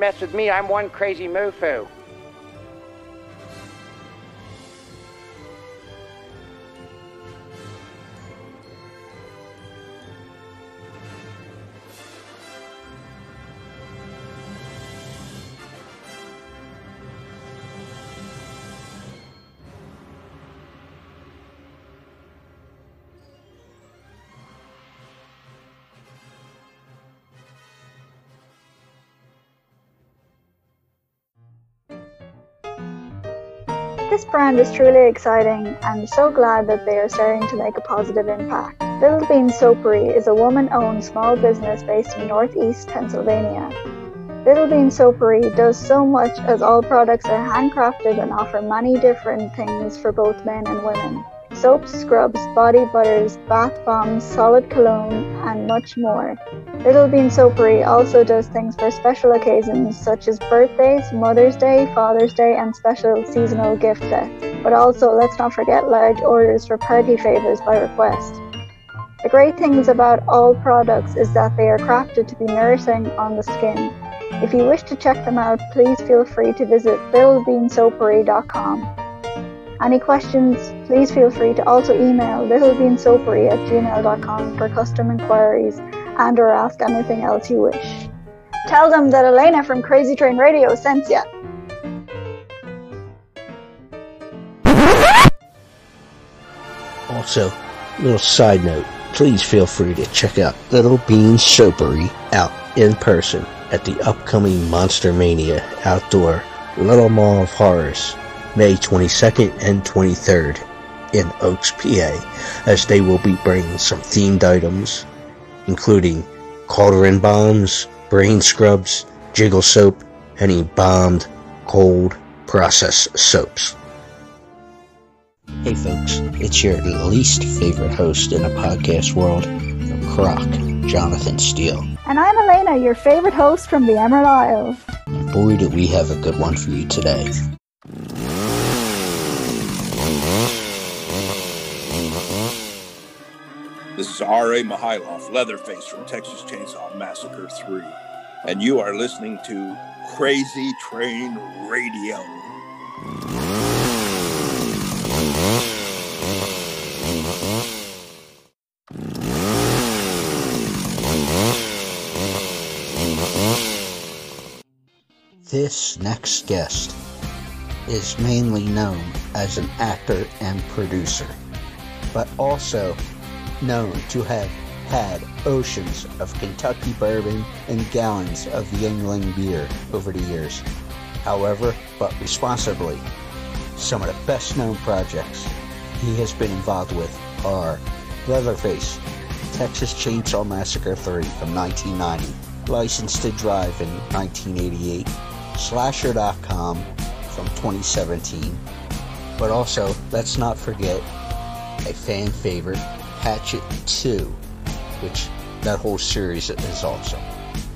Mess with me, I'm one crazy moofoo. This brand is truly exciting and so glad that they are starting to make a positive impact. Little Bean Soapery is a woman owned small business based in Northeast Pennsylvania. Little Bean Soapery does so much as all products are handcrafted and offer many different things for both men and women. Soaps, scrubs, body butters, bath bombs, solid cologne, and much more. Little Bean Soapery also does things for special occasions such as birthdays, Mother's Day, Father's Day, and special seasonal gift sets. But also, let's not forget large orders for party favors by request. The great things about all products is that they are crafted to be nourishing on the skin. If you wish to check them out, please feel free to visit littlebeansoapery.com. Any questions, please feel free to also email littlebeansoapery at gmail.com for custom inquiries and or ask anything else you wish. Tell them that Elena from Crazy Train Radio sent you. Also, little side note, please feel free to check out Little Bean Soapery out in person at the upcoming Monster Mania Outdoor Little Mall of Horrors, May 22nd and 23rd in Oaks, PA, as they will be bringing some themed items, including cauldron bombs, brain scrubs, jiggle soap, and embalmed cold process soaps. Hey folks, it's your least favorite host in the podcast world, Croc, Jonathan Steele. And I'm Elena, your favorite host from the Emerald Isle. And boy, do we have a good one for you today. This is R.A. Mihailoff, Leatherface from Texas Chainsaw Massacre 3, and you are listening to Crazy Train Radio. This next guest is mainly known as an actor and producer, but also known to have had oceans of Kentucky bourbon and gallons of Yuengling beer over the years. However, but responsibly, some of the best known projects he has been involved with are Leatherface, Texas Chainsaw Massacre 3 from 1990, Licensed to Drive in 1988, Slasher.com from 2017, but also, let's not forget, a fan favorite, Hatchet 2, which that whole series is awesome.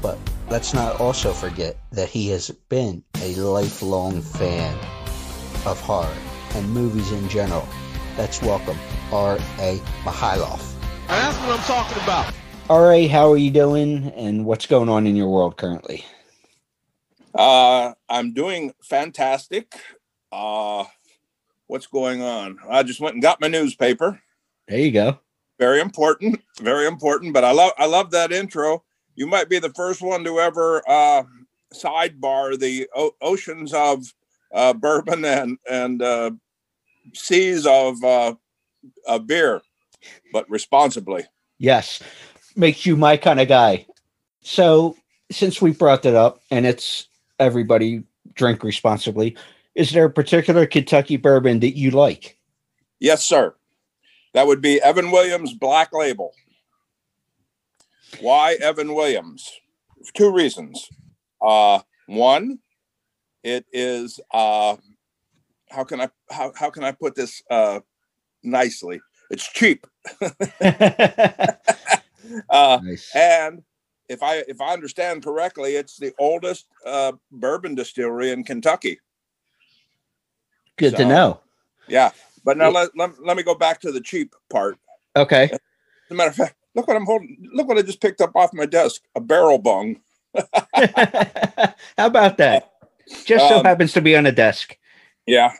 But let's not also forget that he has been a lifelong fan of horror and movies in general. Let's welcome R.A. Mihailoff. That's what I'm talking about. R.A., how are you doing and what's going on in your world currently? Uh, I'm doing fantastic. Uh, what's going on? I just went and got my newspaper. There you go. Very important, very important. But I love, I love that intro. You might be the first one to ever uh, sidebar the o- oceans of uh, bourbon and and uh, seas of uh, uh, beer, but responsibly. Yes, makes you my kind of guy. So, since we brought that up, and it's everybody drink responsibly, is there a particular Kentucky bourbon that you like? Yes, sir. That would be Evan Williams Black Label. Why Evan Williams? Two reasons. Uh, one, it is uh, how can I how, how can I put this uh, nicely? It's cheap. uh, Nice. and if I if I understand correctly, it's the oldest uh, bourbon distillery in Kentucky. Good to know. Yeah, but now let, let, let me go back to the cheap part. Okay. As a matter of fact, look what I'm holding. Look what I just picked up off my desk: a barrel bung. How about that? Just so Um, happens to be on a desk. Yeah.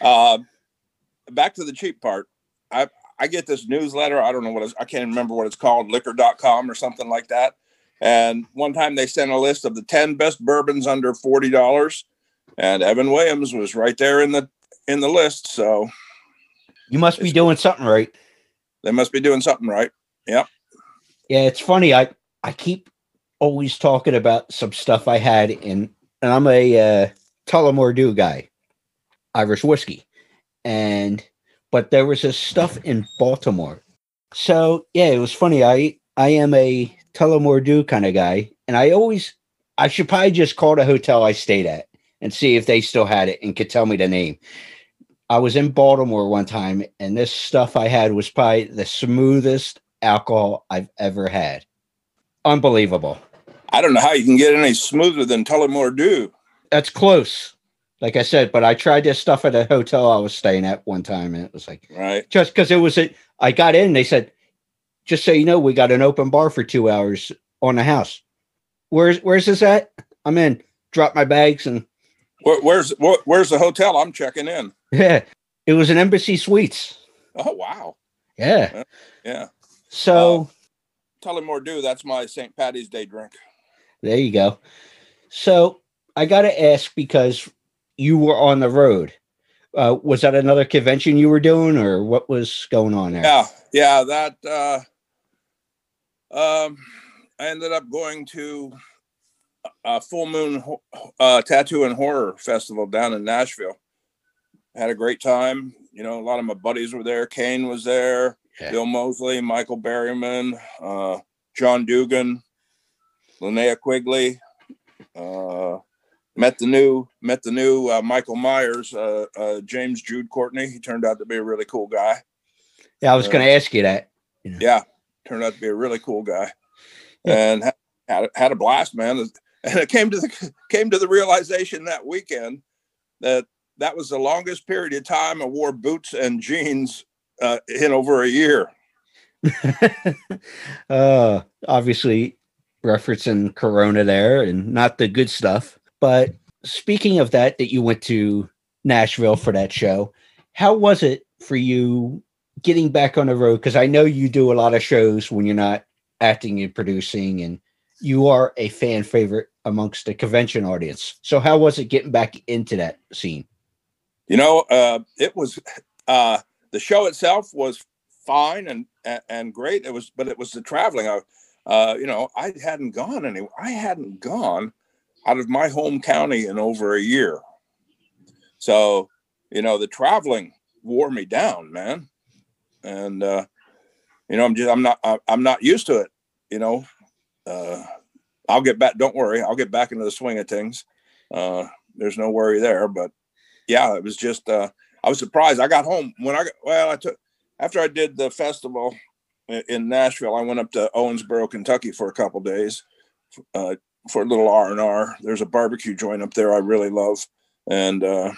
Uh, back to the cheap part. I I get this newsletter. I don't know what it's, I can't remember what it's called, liquor.com or something like that. And one time they sent a list of the 10 best bourbons under $40 and Evan Williams was right there in the in the list, so You must be doing something right. they must be doing something right. Yep. Yeah, it's funny. I I keep always talking about some stuff I had in, and I'm a uh, Tullamore Dew guy, Irish whiskey, and but there was this stuff in Baltimore. So yeah, it was funny. I I am a Tullamore Dew kind of guy, and I always I should probably just call the hotel I stayed at and see if they still had it and could tell me the name. I was in Baltimore one time, and this stuff I had was probably the smoothest alcohol I've ever had. Unbelievable. I don't know how you can get any smoother than Tullamore Dew. That's close. Like I said, but I tried this stuff at a hotel I was staying at one time, and it was like Right. just because it was a. I got in, they said, "Just so you know, we got an open bar for two hours on the house." Where's Where's this at? I'm in. Drop my bags and Where, where's where, where's the hotel? I'm checking in. Yeah, it was an Embassy Suites. Oh wow. Yeah. Yeah. So Tullamore Dew, that's my St. Patty's Day drink. There you go. So I got to ask because you were on the road. Uh, was that another convention you were doing, or what was going on there? Yeah, yeah, that uh um I ended up going to a full moon uh tattoo and horror festival down in Nashville. Had a great time. You know, a lot of my buddies were there. Kane was there, Yeah. Bill Moseley, Michael Berryman, uh John Dugan, Linnea Quigley, uh met the new met the new uh, Michael Myers, uh, uh James Jude Courtney. He turned out to be a really cool guy Yeah, I was going to ask you that. yeah, turned out to be a really cool guy, and ha- had had a blast, man. And it came to the came to the realization that weekend that that was the longest period of time I wore boots and jeans uh, in over a year. uh, obviously, referencing Corona there and not the good stuff. But speaking of that, that you went to Nashville for that show, how was it for you getting back on the road? Because I know you do a lot of shows when you're not acting and producing, and you are a fan favorite amongst the convention audience. So, how was it getting back into that scene? You know, uh, it was uh, the show itself was fine and and- great. It was, but it was the traveling. I, uh, you know, I hadn't gone anywhere. I hadn't gone out of my home county in over a year. So, you know, the traveling wore me down, man. And uh, you know, I'm just I'm not I'm not used to it. You know, uh, I'll get back. Don't worry, I'll get back into the swing of things. Uh, there's no worry there. But yeah, it was just uh, I was surprised. I got home when I got, well, I took after I did the festival in Nashville. I went up to Owensboro, Kentucky for a couple days uh, for a little R and R. There's a barbecue joint up there I really love, and uh,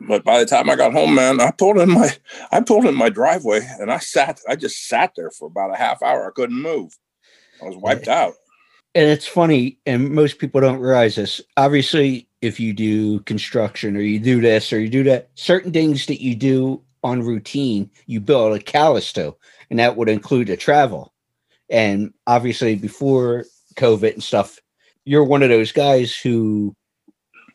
but by the time I got home, man, I pulled in my I pulled in my driveway and I sat I just sat there for about a half hour. I couldn't move. I was wiped out. And it's funny, and most people don't realize this. Obviously, if you do construction or you do this or you do that, certain things that you do on routine, you build a callus to, and that would include the travel. And obviously, before COVID and stuff, you're one of those guys who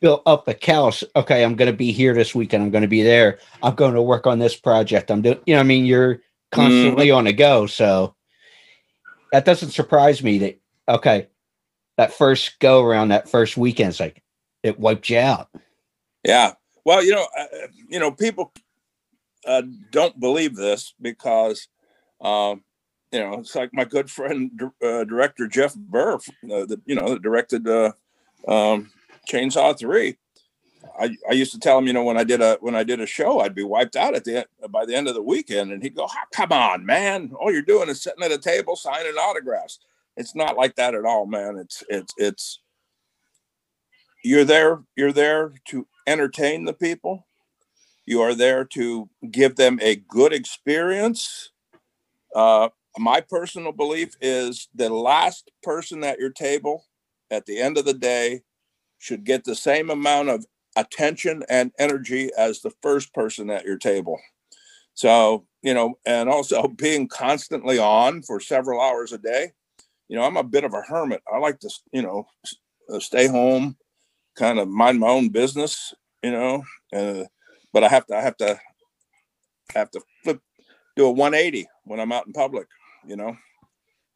built up a callus. Okay, I'm going to be here this weekend. I'm going to be there. I'm going to work on this project. I'm doing, you know, I mean, you're constantly mm. on the go. So that doesn't surprise me that, okay, that first go around, that first weekend, it's like it wiped you out. Yeah. Well, you know, uh, you know, people uh, don't believe this because, uh, you know, it's like my good friend, uh, director Jeff Burr, uh, that you know, that directed uh, um, Chainsaw Three. I, I used to tell him, you know, when I did a when I did a show, I'd be wiped out at the by the end of the weekend, and he'd go, "Come on, man! All you're doing is sitting at a table signing autographs." It's not like that at all, man. It's it's it's you're there you're there to entertain the people. You are there to give them a good experience. Uh, my personal belief is the last person at your table at the end of the day should get the same amount of attention and energy as the first person at your table. So, you know, and also being constantly on for several hours a day. You know, I'm a bit of a hermit. I like to, you know, uh, stay home, kind of mind my own business, you know, uh, but I have to, I have to, have to flip, do a 180 when I'm out in public, you know.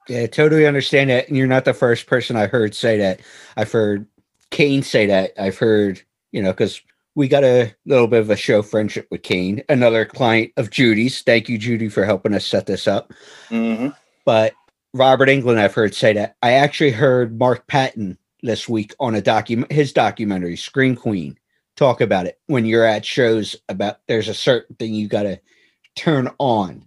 Yeah, totally understand that. And you're not the first person I heard say that. I've heard Kane say that. I've heard, you know, because we got a little bit of a show friendship with Kane, another client of Judy's. Thank you, Judy, for helping us set this up. Mm-hmm. But Robert Englund, I've heard say that. I actually heard Mark Patton this week on a document, his documentary, Scream Queen, talk about it. When you're at shows, about there's a certain thing you got to turn on.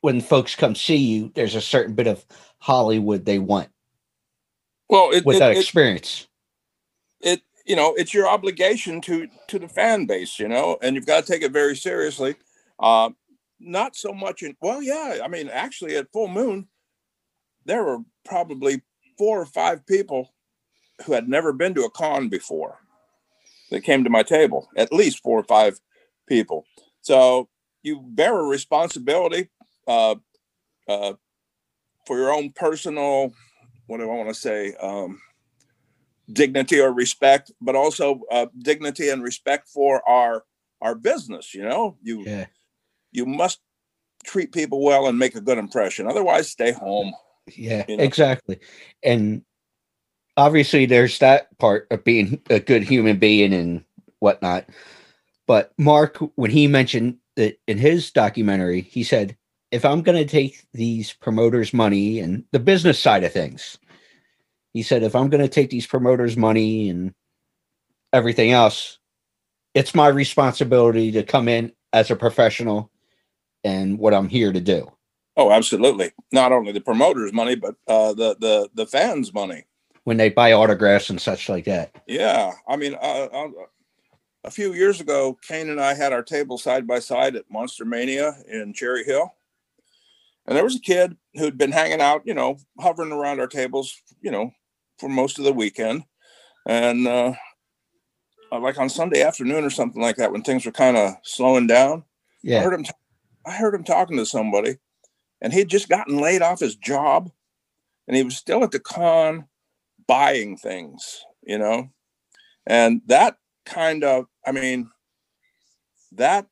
When folks come see you, there's a certain bit of Hollywood they want. Well, it, with it, that it, experience, it you know it's your obligation to to the fan base, you know, and you've got to take it very seriously. Uh, not so much in well, yeah, I mean, actually, at Full Moon, there were probably four or five people who had never been to a con before that came to my table, at least four or five people. So you bear a responsibility uh, uh, for your own personal, what do I want to say, um, dignity or respect, but also uh, dignity and respect for our our business. You know, you yeah. you must treat people well and make a good impression. Otherwise, stay home. Yeah, you know? exactly. And obviously, there's that part of being a good human being and whatnot. But Mark, when he mentioned that in his documentary, he said, if I'm going to take these promoters' money and the business side of things, he said, if I'm going to take these promoters' money and everything else, it's my responsibility to come in as a professional and what I'm here to do. Oh, absolutely. Not only the promoters' money, but uh, the the the fans' money when they buy autographs and such like that. Yeah, I mean, uh, uh, a few years ago, Kane and I had our table side by side at Monster Mania in Cherry Hill, and there was a kid who'd been hanging out, you know, hovering around our tables, you know, for most of the weekend, and uh, like on Sunday afternoon or something like that, when things were kind of slowing down. Yeah, I heard him. T- I heard him talking to somebody and he'd just gotten laid off his job and he was still at the con buying things, you know? And that kind of, I mean, that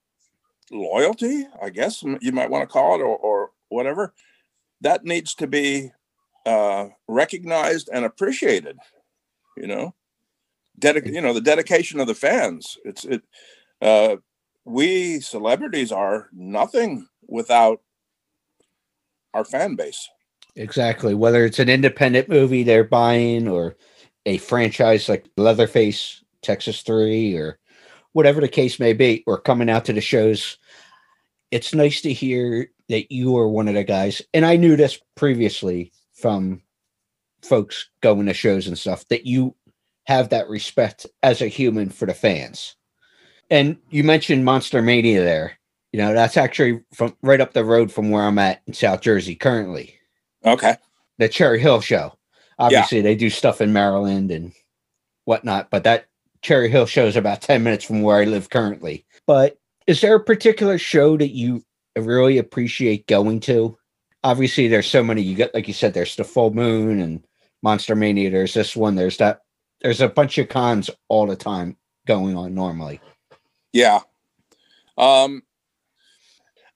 loyalty, I guess you might want to call it, or, or whatever, that needs to be uh, recognized and appreciated, you know? Dedic- you know, the dedication of the fans. It's, it, uh, we celebrities are nothing without our fan base. Exactly. Whether it's an independent movie they're buying or a franchise like Leatherface, Texas 3, or whatever the case may be, or coming out to the shows, it's nice to hear that you are one of the guys. And I knew this previously from folks going to shows and stuff that you have that respect as a human for the fans. And you mentioned Monster Mania there. You know, that's actually from right up the road from where I'm at in South Jersey currently. Okay. The Cherry Hill show. Obviously, yeah. they do stuff in Maryland and whatnot, but that Cherry Hill show is about 10 minutes from where I live currently. But is there a particular show that you really appreciate going to? Obviously, there's so many. You get, like you said, there's the Full Moon and Monster Mania. There's this one. There's that. There's a bunch of cons all the time going on normally. Yeah. Um,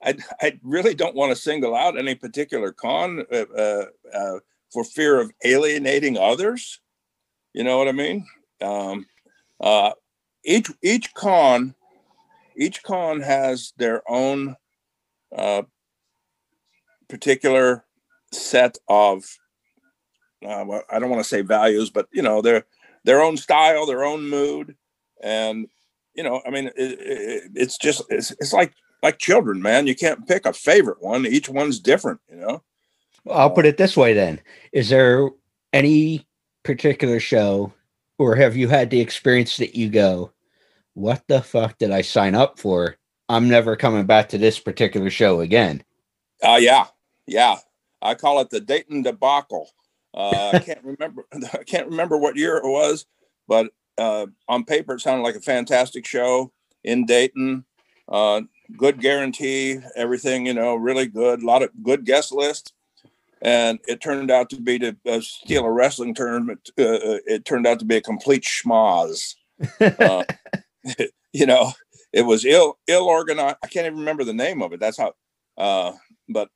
I, I really don't want to single out any particular con uh, uh, uh, for fear of alienating others. You know what I mean? Um, uh, each each con, each con has their own uh, particular set of. Uh, well, I don't want to say values, but you know their their own style, their own mood, and you know, I mean, it, it, it's just it's, it's like like children, man. You can't pick a favorite one. Each one's different, you know. I'll put it this way then. Is there any particular show or have you had the experience that you go, what the fuck did I sign up for? I'm never coming back to this particular show again. Oh uh, yeah. Yeah. I call it the Dayton debacle. Uh, I can't remember I can't remember what year it was, but uh, on paper it sounded like a fantastic show in Dayton. Uh, good guarantee, everything, you know, really good. A lot of good guest lists. And it turned out to be to uh, steal a wrestling tournament. Uh, uh it turned out to be a complete schmoz. Uh, you know, it was ill ill organized. I can't even remember the name of it. That's how. Uh, but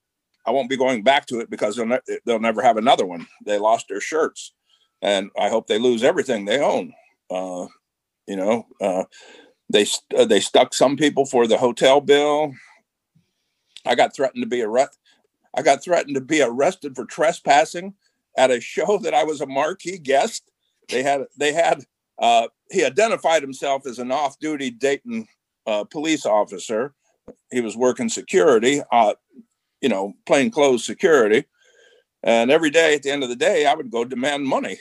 I won't be going back to it because they'll, ne- they'll never have another one. They lost their shirts, and I hope they lose everything they own. Uh, you know, uh, they uh, they stuck some people for the hotel bill. I got threatened to be arrested. I got threatened to be arrested for trespassing at a show that I was a marquee guest. They had they had uh, he identified himself as an off-duty Dayton uh, police officer. He was working security, uh, you know, plain clothes security. And every day at the end of the day, I would go demand money.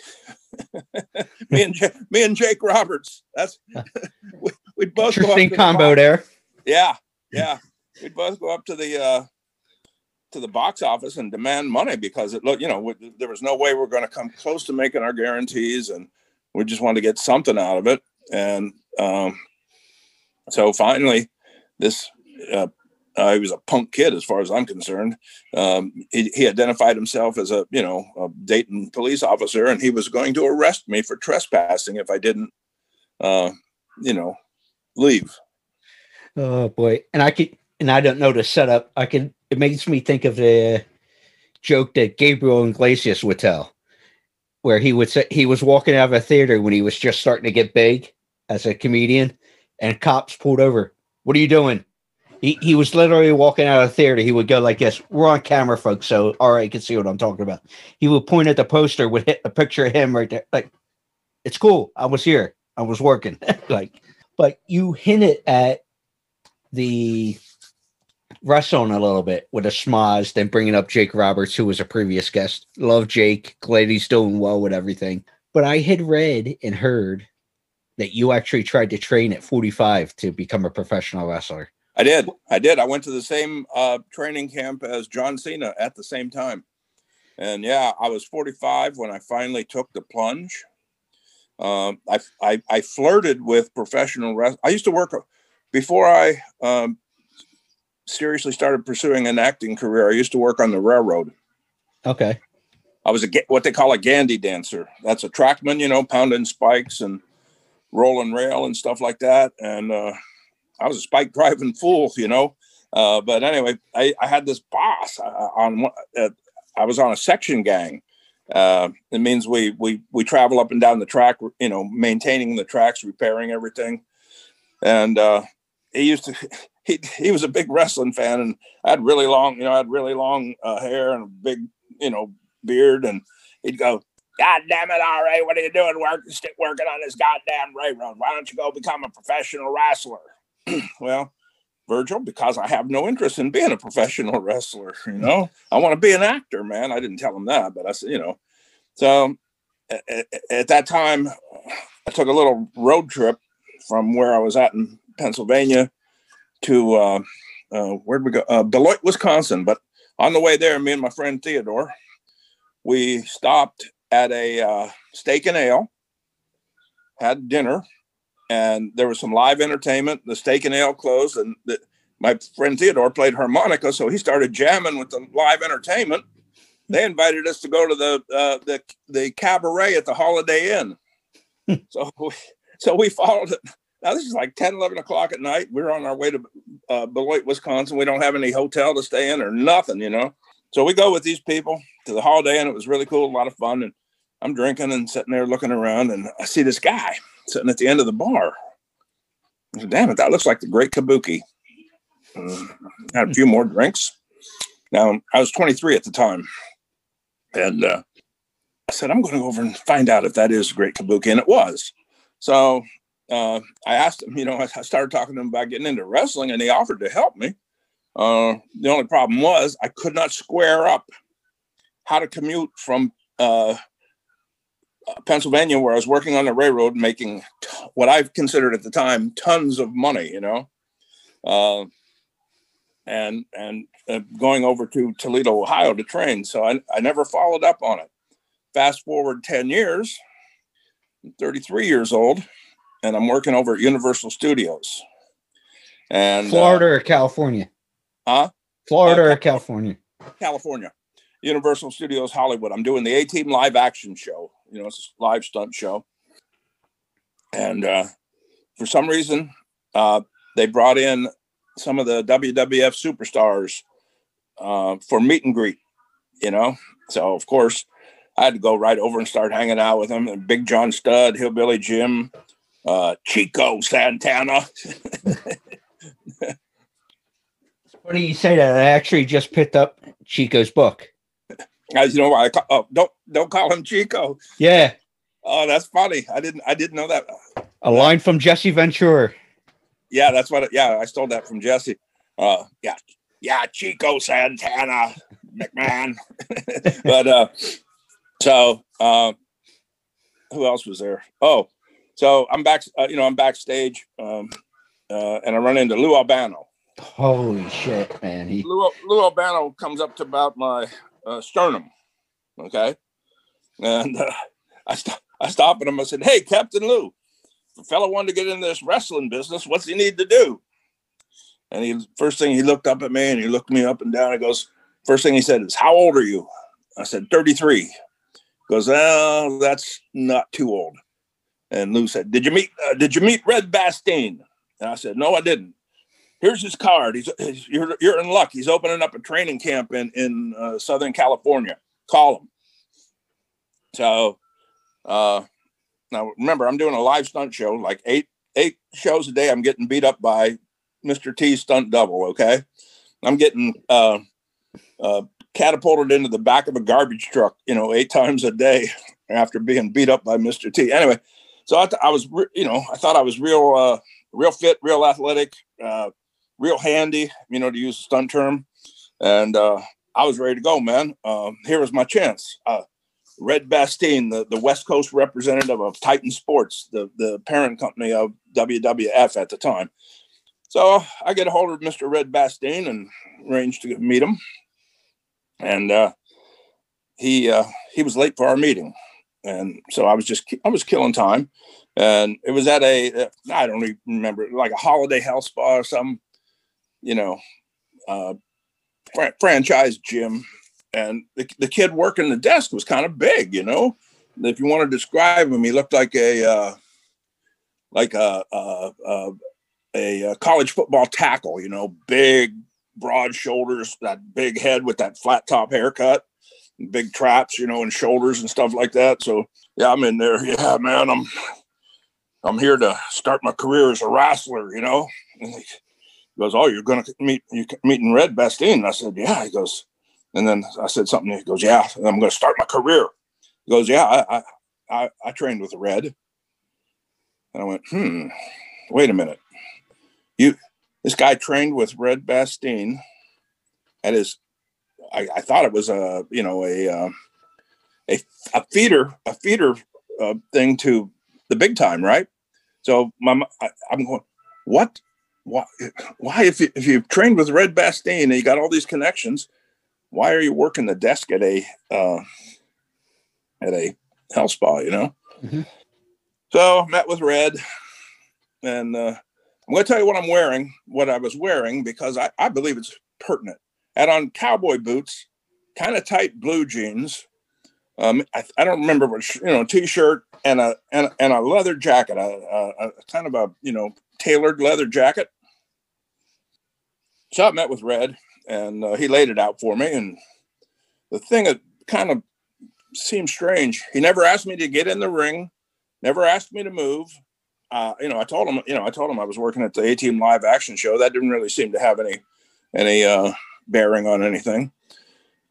me and me and Jake Roberts. That's we, would both interesting combo the there. Yeah, yeah. We'd both go up to the uh, to the box office and demand money because it looked, you know, we, there was no way we are going to come close to making our guarantees, and we just wanted to get something out of it. And um, so finally, this uh, uh, he was a punk kid, as far as I'm concerned. Um, he, he, identified himself as a, you know, a Dayton police officer, and he was going to arrest me for trespassing if I didn't, uh, you know, leave. Oh boy! And I could, and I don't know the setup. I can. It makes me think of the joke that Gabriel Iglesias would tell, where he would say he was walking out of a theater when he was just starting to get big as a comedian, and cops pulled over. What are you doing? He, he was literally walking out of the theater. He would go like this. We're on camera, folks, so all right, you can see what I'm talking about. He would point at the poster with a picture of him right there. Like, it's cool. I was here. I was working. like, but you hinted at the wrestling a little bit with a schmoz, then bringing up Jake Roberts, who was a previous guest. Love Jake. Glad he's doing well with everything. But I had read and heard that you actually tried to train at 45 to become a professional wrestler. I did. I did. I went to the same uh, training camp as John Cena at the same time. And yeah, I was 45 when I finally took the plunge. Um, I, I, I flirted with professional wrestling. I used to work before I um, seriously started pursuing an acting career. I used to work on the railroad. Okay. I was a what they call a gandy dancer. That's a trackman, you know, pounding spikes and rolling rail and stuff like that. And uh, I was a spike driving fool, you know. Uh, but anyway, I, I, had this boss uh, on. Uh, I was on a section gang. Uh, it means we we we travel up and down the track, you know, maintaining the tracks, repairing everything. And uh, he used to he he was a big wrestling fan, and I had really long, you know, I had really long uh, hair and a big, you know, beard, and he'd go, God damn it, RA, what are you doing? Work, stick working on this goddamn railroad. Why don't you go become a professional wrestler? well, Virgil, because I have no interest in being a professional wrestler. You know, I want to be an actor, man. I didn't tell him that, but I said, you know, so at, at that time, I took a little road trip from where I was at in Pennsylvania to uh, uh, where'd we go? Uh, Beloit, Wisconsin. But on the way there, me and my friend Theodore, we stopped at a uh, steak and ale, had dinner, and there was some live entertainment. The steak and ale closed, and the, my friend Theodore played harmonica, so he started jamming with the live entertainment. They invited us to go to the uh, the the cabaret at the Holiday Inn. so we, so we followed it. Now this is like 10, 11 o'clock at night. We're on our way to uh, Beloit, Wisconsin. We don't have any hotel to stay in or nothing, you know. So we go with these people to the Holiday Inn. It was really cool, a lot of fun. And I'm drinking and sitting there looking around, and I see this guy sitting at the end of the bar. I said, Damn it, that looks like the Great Kabuki. Um, had a few more drinks. Now I was 23 at the time, and uh, I said, I'm going to go over and find out if that is the Great Kabuki, and it was. So uh, I asked him, you know, I started talking to him about getting into wrestling, and he offered to help me. Uh, the only problem was I could not square up how to commute from uh, Pennsylvania, where I was working on the railroad, making t- what I've considered at the time tons of money, you know, uh, and and uh, going over to Toledo, Ohio, to train. So I, I never followed up on it. Fast forward ten years, I'm 33 years old, and I'm working over at Universal Studios. And Florida or California? Huh? Florida or California? California. Universal Studios Hollywood. I'm doing the A Team live action show. You know, it's a live stunt show. And uh, for some reason, uh, they brought in some of the WWF superstars uh, for meet and greet, you know. So, of course, I had to go right over and start hanging out with them. And Big John Studd, Hillbilly Jim, uh, Chico Santana. Funny you say that. I actually just picked up Chico's book. As you know, I call, oh, don't don't call him Chico. Yeah, Oh, that's funny. I didn't I didn't know that. a line from Jesse Ventura. Yeah, that's what. It, yeah, I stole that from Jesse. Uh, yeah, yeah, Chico Santana McMahon. but uh, so uh, who else was there? Oh, so I'm back. Uh, you know, I'm backstage, um, uh, and I run into Lou Albano. Holy shit, man! He Lou, Lou Albano comes up to about my uh, sternum. Okay, and uh, I st- I stop at him. I said, "Hey, Captain Lou, the fellow wanted to get into this wrestling business. What's he need to do?" And he first thing he looked up at me and he looked me up and down. He goes, first thing he said is, "How old are you?" I said, "33." He goes, "Well, that's not too old." And Lou said, "Did you meet uh, Did you meet Red Bastien?" And I said, "No, I didn't." Here's his card. He's, he's you're, you're in luck. He's opening up a training camp in in uh, Southern California. Call him. So uh, now remember, I'm doing a live stunt show, like eight eight shows a day. I'm getting beat up by Mr. T stunt double. Okay, I'm getting uh, uh, catapulted into the back of a garbage truck, you know, eight times a day after being beat up by Mr. T. Anyway, so I, th- I was, re- you know, I thought I was real, uh, real fit, real athletic, uh, real handy, you know, to use a stunt term, and uh, I was ready to go, man. Um, here was my chance. Uh, Red Bastien, the, the West Coast representative of Titan Sports, the, the parent company of WWF at the time. So I get a hold of Mr. Red Bastien and arrange to meet him. And uh, he uh, he was late for our meeting, and so I was just I was killing time, and it was at a I don't even remember like a holiday health spa or something, you know, uh, fr- franchise gym and the, the kid working the desk was kind of big, you know. If you want to describe him, he looked like a uh, like a, a, a a college football tackle, you know, big, broad shoulders, that big head with that flat top haircut, big traps, you know, and shoulders and stuff like that. So yeah, I'm in there. Yeah, man, I'm I'm here to start my career as a wrestler, you know. He goes, "Oh, you're going to meet you meeting Red Bastien." I said, "Yeah." He goes, and then I said something. He goes, "Yeah, I'm going to start my career." He goes, "Yeah, I I I, I trained with Red." And I went, "Hmm, wait a minute. You this guy trained with Red Bastine at his I, I thought it was a you know a uh, a, a feeder a feeder uh, thing to the big time, right? So my I'm going, what? Why? Why if you, if you've trained with Red Bastien and you got all these connections, why are you working the desk at a uh, at a health spa? You know. Mm-hmm. So met with Red, and uh, I'm going to tell you what I'm wearing, what I was wearing, because I, I believe it's pertinent. Had on cowboy boots, kind of tight blue jeans. Um, I, I don't remember what you know, t-shirt and a and, and a leather jacket, a, a, a kind of a you know tailored leather jacket. So I met with Red, and uh, he laid it out for me. And the thing that kind of seemed strange, he never asked me to get in the ring, never asked me to move. Uh, you know, I told him, you know, I told him I was working at the A Team Live Action Show. That didn't really seem to have any any uh, bearing on anything.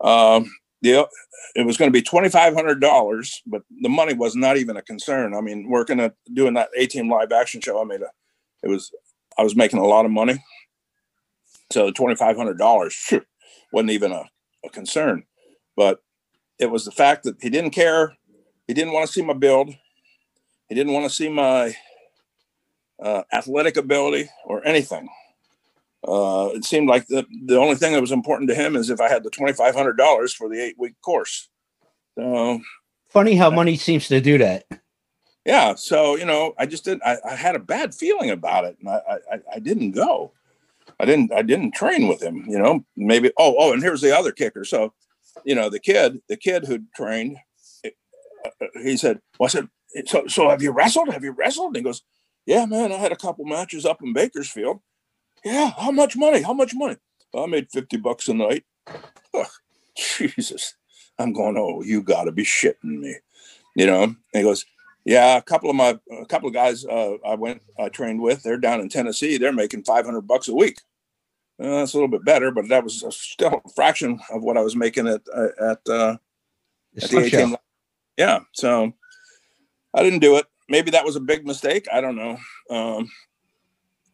Um, the it was going to be twenty five hundred dollars, but the money was not even a concern. I mean, working at doing that A Team Live Action Show, I made a it was I was making a lot of money, so the twenty five hundred dollars wasn't even a, a concern. But it was the fact that he didn't care. He didn't want to see my build. He didn't want to see my uh, athletic ability or anything. Uh, it seemed like the, the only thing that was important to him is if I had the $2,500 for the eight week course. So funny how money seems to do that. Yeah. So, you know, I just didn't, I, I had a bad feeling about it and I, I, I didn't go. I didn't, I didn't train with him, you know, maybe, oh, oh, and here's the other kicker. So, you know, the kid, the kid who trained, uh, he said, well, I said, so, so have you wrestled? Have you wrestled? And he goes, yeah, man, I had a couple matches up in Bakersfield. Yeah, how much money? How much money? I made 50 bucks a night. Jesus. I'm going, oh, you got to be shitting me. You know, and he goes, yeah, a couple of my, a couple of guys uh, I went, I trained with, they're down in Tennessee. They're making 500 bucks a week. Uh, that's a little bit better, but that was still a fraction of what I was making at, uh, at, uh, at the ATM. Yeah. So I didn't do it. Maybe that was a big mistake. I don't know. Um,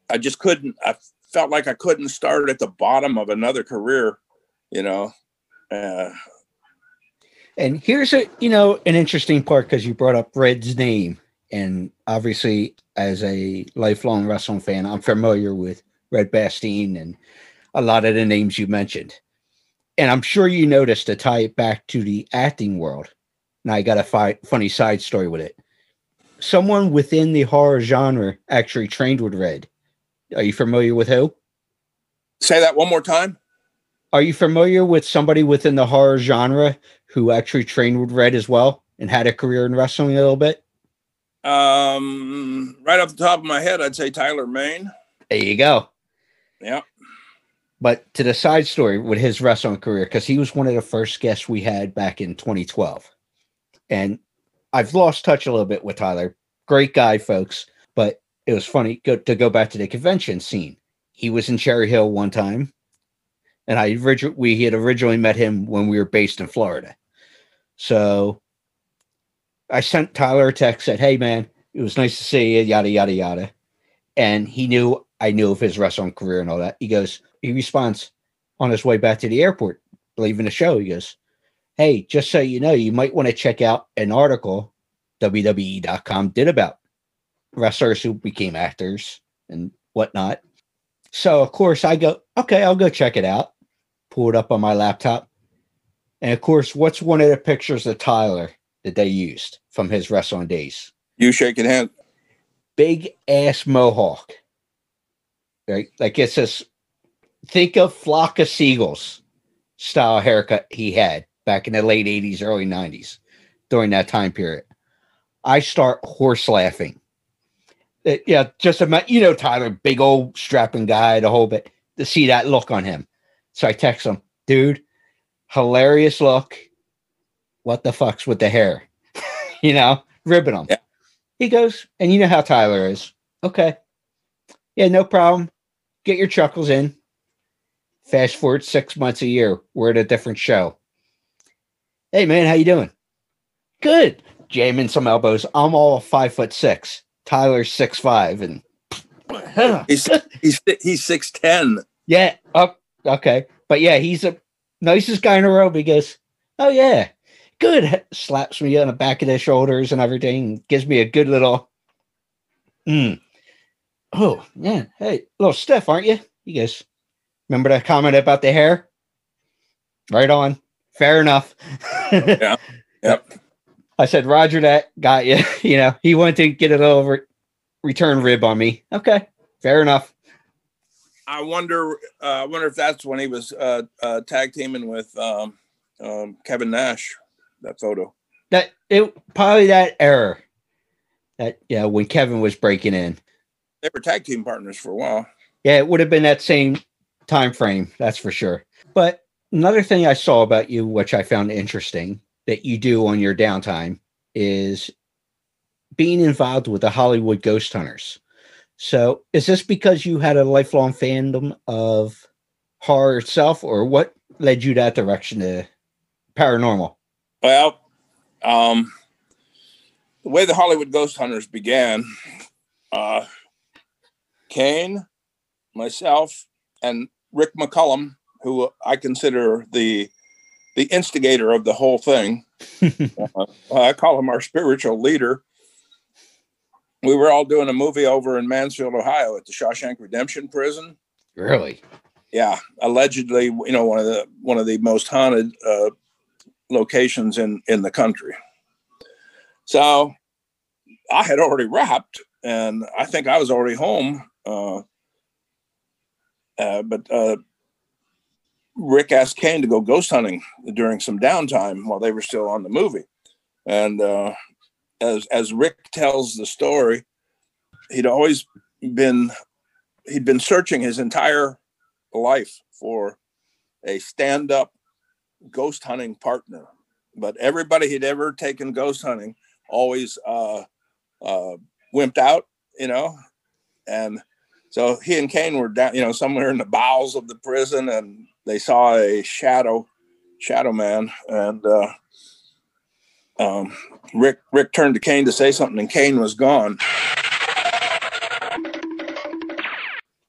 I just couldn't, I felt like I couldn't start at the bottom of another career, you know. Uh, and here's a you know an interesting part because you brought up Red's name, and obviously as a lifelong wrestling fan, I'm familiar with Red Bastien and a lot of the names you mentioned. And I'm sure you noticed to tie it back to the acting world. Now I got a fi- funny side story with it. Someone within the horror genre actually trained with Red. Are you familiar with who? Say that one more time. Are you familiar with somebody within the horror genre who actually trained with Red as well and had a career in wrestling a little bit? Um, right off the top of my head, I'd say Tyler Mane. There you go. Yeah. But to the side story with his wrestling career, because he was one of the first guests we had back in 2012. And I've lost touch a little bit with Tyler. Great guy, folks. But it was funny go, to go back to the convention scene. He was in Cherry Hill one time, and I originally we had originally met him when we were based in Florida. So I sent Tyler a text said, "Hey man, it was nice to see you." Yada yada yada, and he knew I knew of his wrestling career and all that. He goes, he responds on his way back to the airport, leaving the show. He goes, "Hey, just so you know, you might want to check out an article WWE.com did about wrestlers who became actors and whatnot. So of course I go, okay, I'll go check it out. Pull it up on my laptop. And of course, what's one of the pictures of Tyler that they used from his wrestling days? You shaking hand. Big ass mohawk. Right? Like it says, think of flock of seagulls style haircut he had back in the late 80s, early 90s during that time period. I start horse laughing uh, yeah, just a you know Tyler, big old strapping guy, the whole bit. To see that look on him, so I text him, dude, hilarious look. What the fuck's with the hair? you know, ribbing him. Yeah. He goes, and you know how Tyler is. Okay, yeah, no problem. Get your chuckles in. Fast forward six months a year, we're at a different show. Hey man, how you doing? Good. Jamming some elbows. I'm all five foot six. Tyler's six five, and he's he's he's six ten. Yeah. Oh, okay. But yeah, he's the nicest guy in the row. He goes, "Oh yeah, good." Slaps me on the back of the shoulders and everything. Gives me a good little. Mm. Oh yeah. hey, a little stiff, aren't you? You guys remember that comment about the hair? Right on. Fair enough. yeah. Yep. I said, Roger, that got you. You know, he wanted to get a little re- return rib on me. Okay, fair enough. I wonder. Uh, I wonder if that's when he was uh, uh, tag teaming with um, um, Kevin Nash. That photo. That it probably that error. That yeah, when Kevin was breaking in, they were tag team partners for a while. Yeah, it would have been that same time frame. That's for sure. But another thing I saw about you, which I found interesting, that you do on your downtime, is being involved with the Hollywood Ghost Hunters. So, is this because you had a lifelong fandom of horror itself, or what led you that direction to paranormal? Well, um, the way the Hollywood Ghost Hunters began, uh, Kane, myself, and Rick McCallum, who I consider the the instigator of the whole thing. uh, I call him our spiritual leader. We were all doing a movie over in Mansfield, Ohio, at the Shawshank Redemption Prison. Really? Yeah, allegedly, you know, one of the one of the most haunted uh, locations in in the country. So, I had already wrapped, and I think I was already home. Uh, uh, but uh, Rick asked Kane to go ghost hunting during some downtime while they were still on the movie. And uh, as as Rick tells the story, he'd always been he'd been searching his entire life for a stand-up ghost hunting partner. But everybody he'd ever taken ghost hunting always uh, uh, wimped out, you know, and so he and Kane were down, you know, somewhere in the bowels of the prison, and they saw a shadow, shadow man, and uh, um, Rick Rick turned to Kane to say something, and Kane was gone.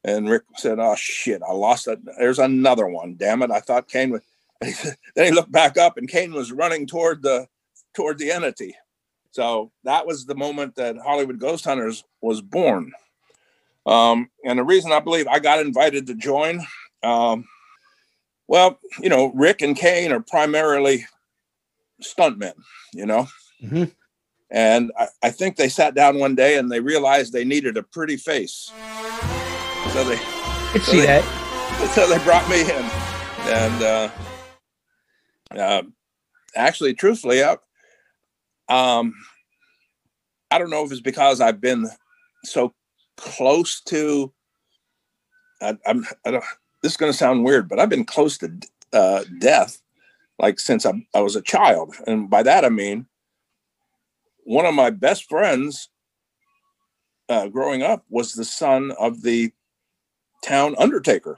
And Rick said, "Oh shit, I lost that. There's another one. Damn it! I thought Kane would." then he looked back up, and Kane was running toward the toward the entity. So that was the moment that Hollywood Ghost Hunters was born. Um, and the reason I believe I got invited to join, um, well, you know, Rick and Kane are primarily stuntmen, you know. Mm-hmm. And I, I, think they sat down one day and they realized they needed a pretty face. So they could so see they, that. So they brought me in. And uh, uh, actually, truthfully, I, um, I don't know if it's because I've been so close to I, I'm I don't this is going to sound weird, but I've been close to uh, death like since I, I was a child, and by that I mean one of my best friends uh, growing up was the son of the town undertaker.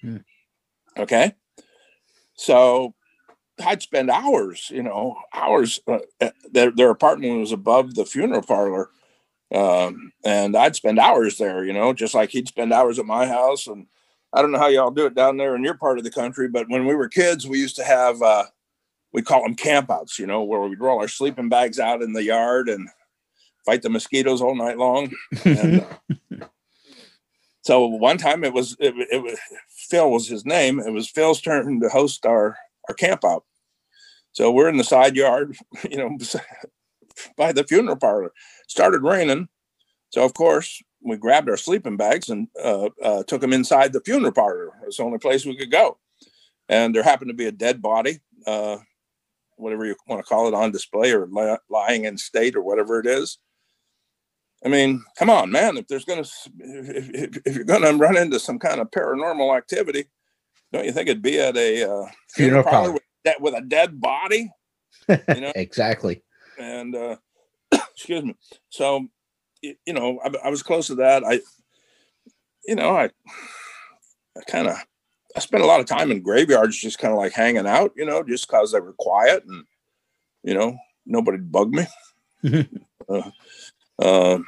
Hmm. Okay, so I'd spend hours, you know, hours. Uh, their their apartment was above the funeral parlor, um, and I'd spend hours there, you know, just like he'd spend hours at my house. And I don't know how y'all do it down there in your part of the country, but when we were kids, we used to have, uh, we call them campouts, you know, where we'd roll our sleeping bags out in the yard and fight the mosquitoes all night long. And, uh, so one time it was, it, it was, Phil was his name. It was Phil's turn to host our, our camp out. So we're in the side yard, you know, by the funeral parlor. Started raining, so of course we grabbed our sleeping bags and uh, uh, took them inside the funeral parlor. It's the only place we could go, and there happened to be a dead body, uh, whatever you want to call it, on display or li- lying in state or whatever it is. I mean, come on, man! If there's gonna, if, if, if you're gonna run into some kind of paranormal activity, don't you think it'd be at a uh, funeral, funeral parlor with, with, a dead body? You know? exactly and uh, excuse me. So, you know, I, I, was close to that. I, you know, I, I kind of, I spent a lot of time in graveyards, just kind of like hanging out, you know, just cause they were quiet and, you know, nobody bugged me. uh, um,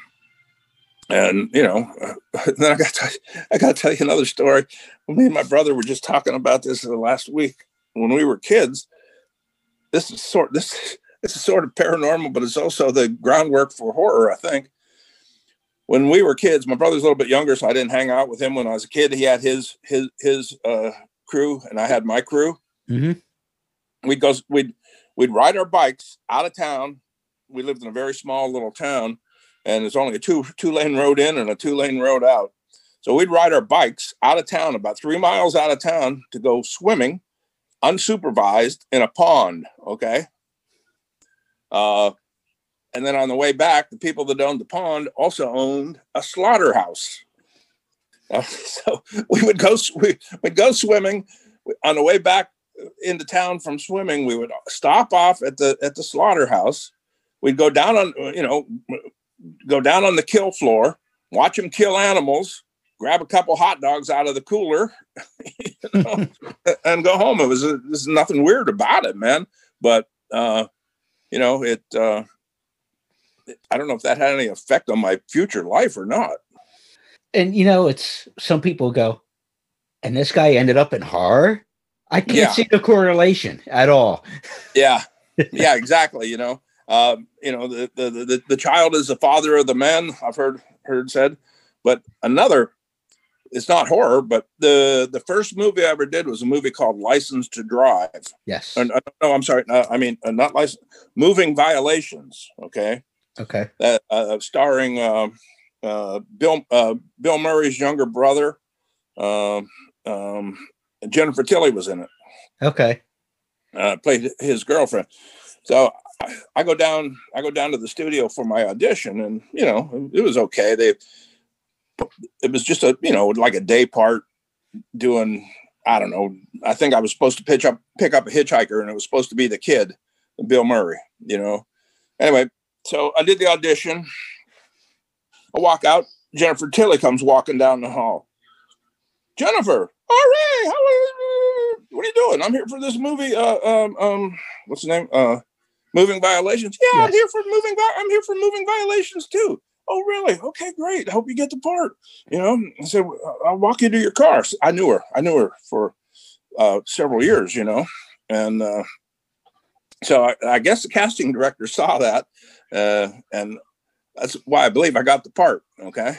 and you know, then I got to, I got to tell you another story. Me and my brother were just talking about this the last week when we were kids. This is sort this this is sort of paranormal, but it's also the groundwork for horror, I think. When we were kids, my brother's a little bit younger, so I didn't hang out with him when I was a kid. He had his his his uh, crew, and I had my crew. Mm-hmm. We'd go, we'd we'd ride our bikes out of town. We lived in a very small little town, and there's only a two two lane road in and a two lane road out. So we'd ride our bikes out of town, about three miles out of town, to go swimming, unsupervised in a pond. Okay. Uh, and then on the way back, the people that owned the pond also owned a slaughterhouse. Uh, so we would go we, would go swimming. On the way back into town from swimming, we would stop off at the at the slaughterhouse. We'd go down on you know go down on the kill floor, watch them kill animals, grab a couple hot dogs out of the cooler, you know, and go home. It was a, there's nothing weird about it, man. But uh, you know, it. Uh, I don't know if that had any effect on my future life or not. And you know, it's some people go, and this guy ended up in horror. I can't Yeah. see the correlation at all. Yeah, yeah, exactly. You know, um, you know, the, the the the child is the father of the man. I've heard heard said, but another, it's not horror, but the the first movie I ever did was a movie called License to Drive. Yes. And, uh, no, I'm sorry. No, I mean, uh, not license, moving violations. Okay. Okay. that uh, starring uh, uh, Bill uh, Bill Murray's younger brother. Um, um, Jennifer Tilly was in it. Okay. Uh, played his girlfriend. So I, I go down. I go down to the studio for my audition, and you know it was okay. They it was just a you know like a day part doing. I don't know. I think I was supposed to pitch up pick up a hitchhiker, and it was supposed to be the kid, Bill Murray. You know. Anyway, so I did the audition. I walk out. Jennifer Tilly comes walking down the hall. Jennifer, all right, how are you? What are you doing? I'm here for this movie. Uh, um, um, what's the name? Uh, moving violations. Yeah, I'm here for moving. I'm here for moving violations too. Oh, really? Okay, great. I hope you get the part. You know, I said I'll walk you to your car. So I knew her. I knew her for uh, several years. You know, and uh, so I, I guess the casting director saw that, uh, and that's why I believe I got the part. Okay.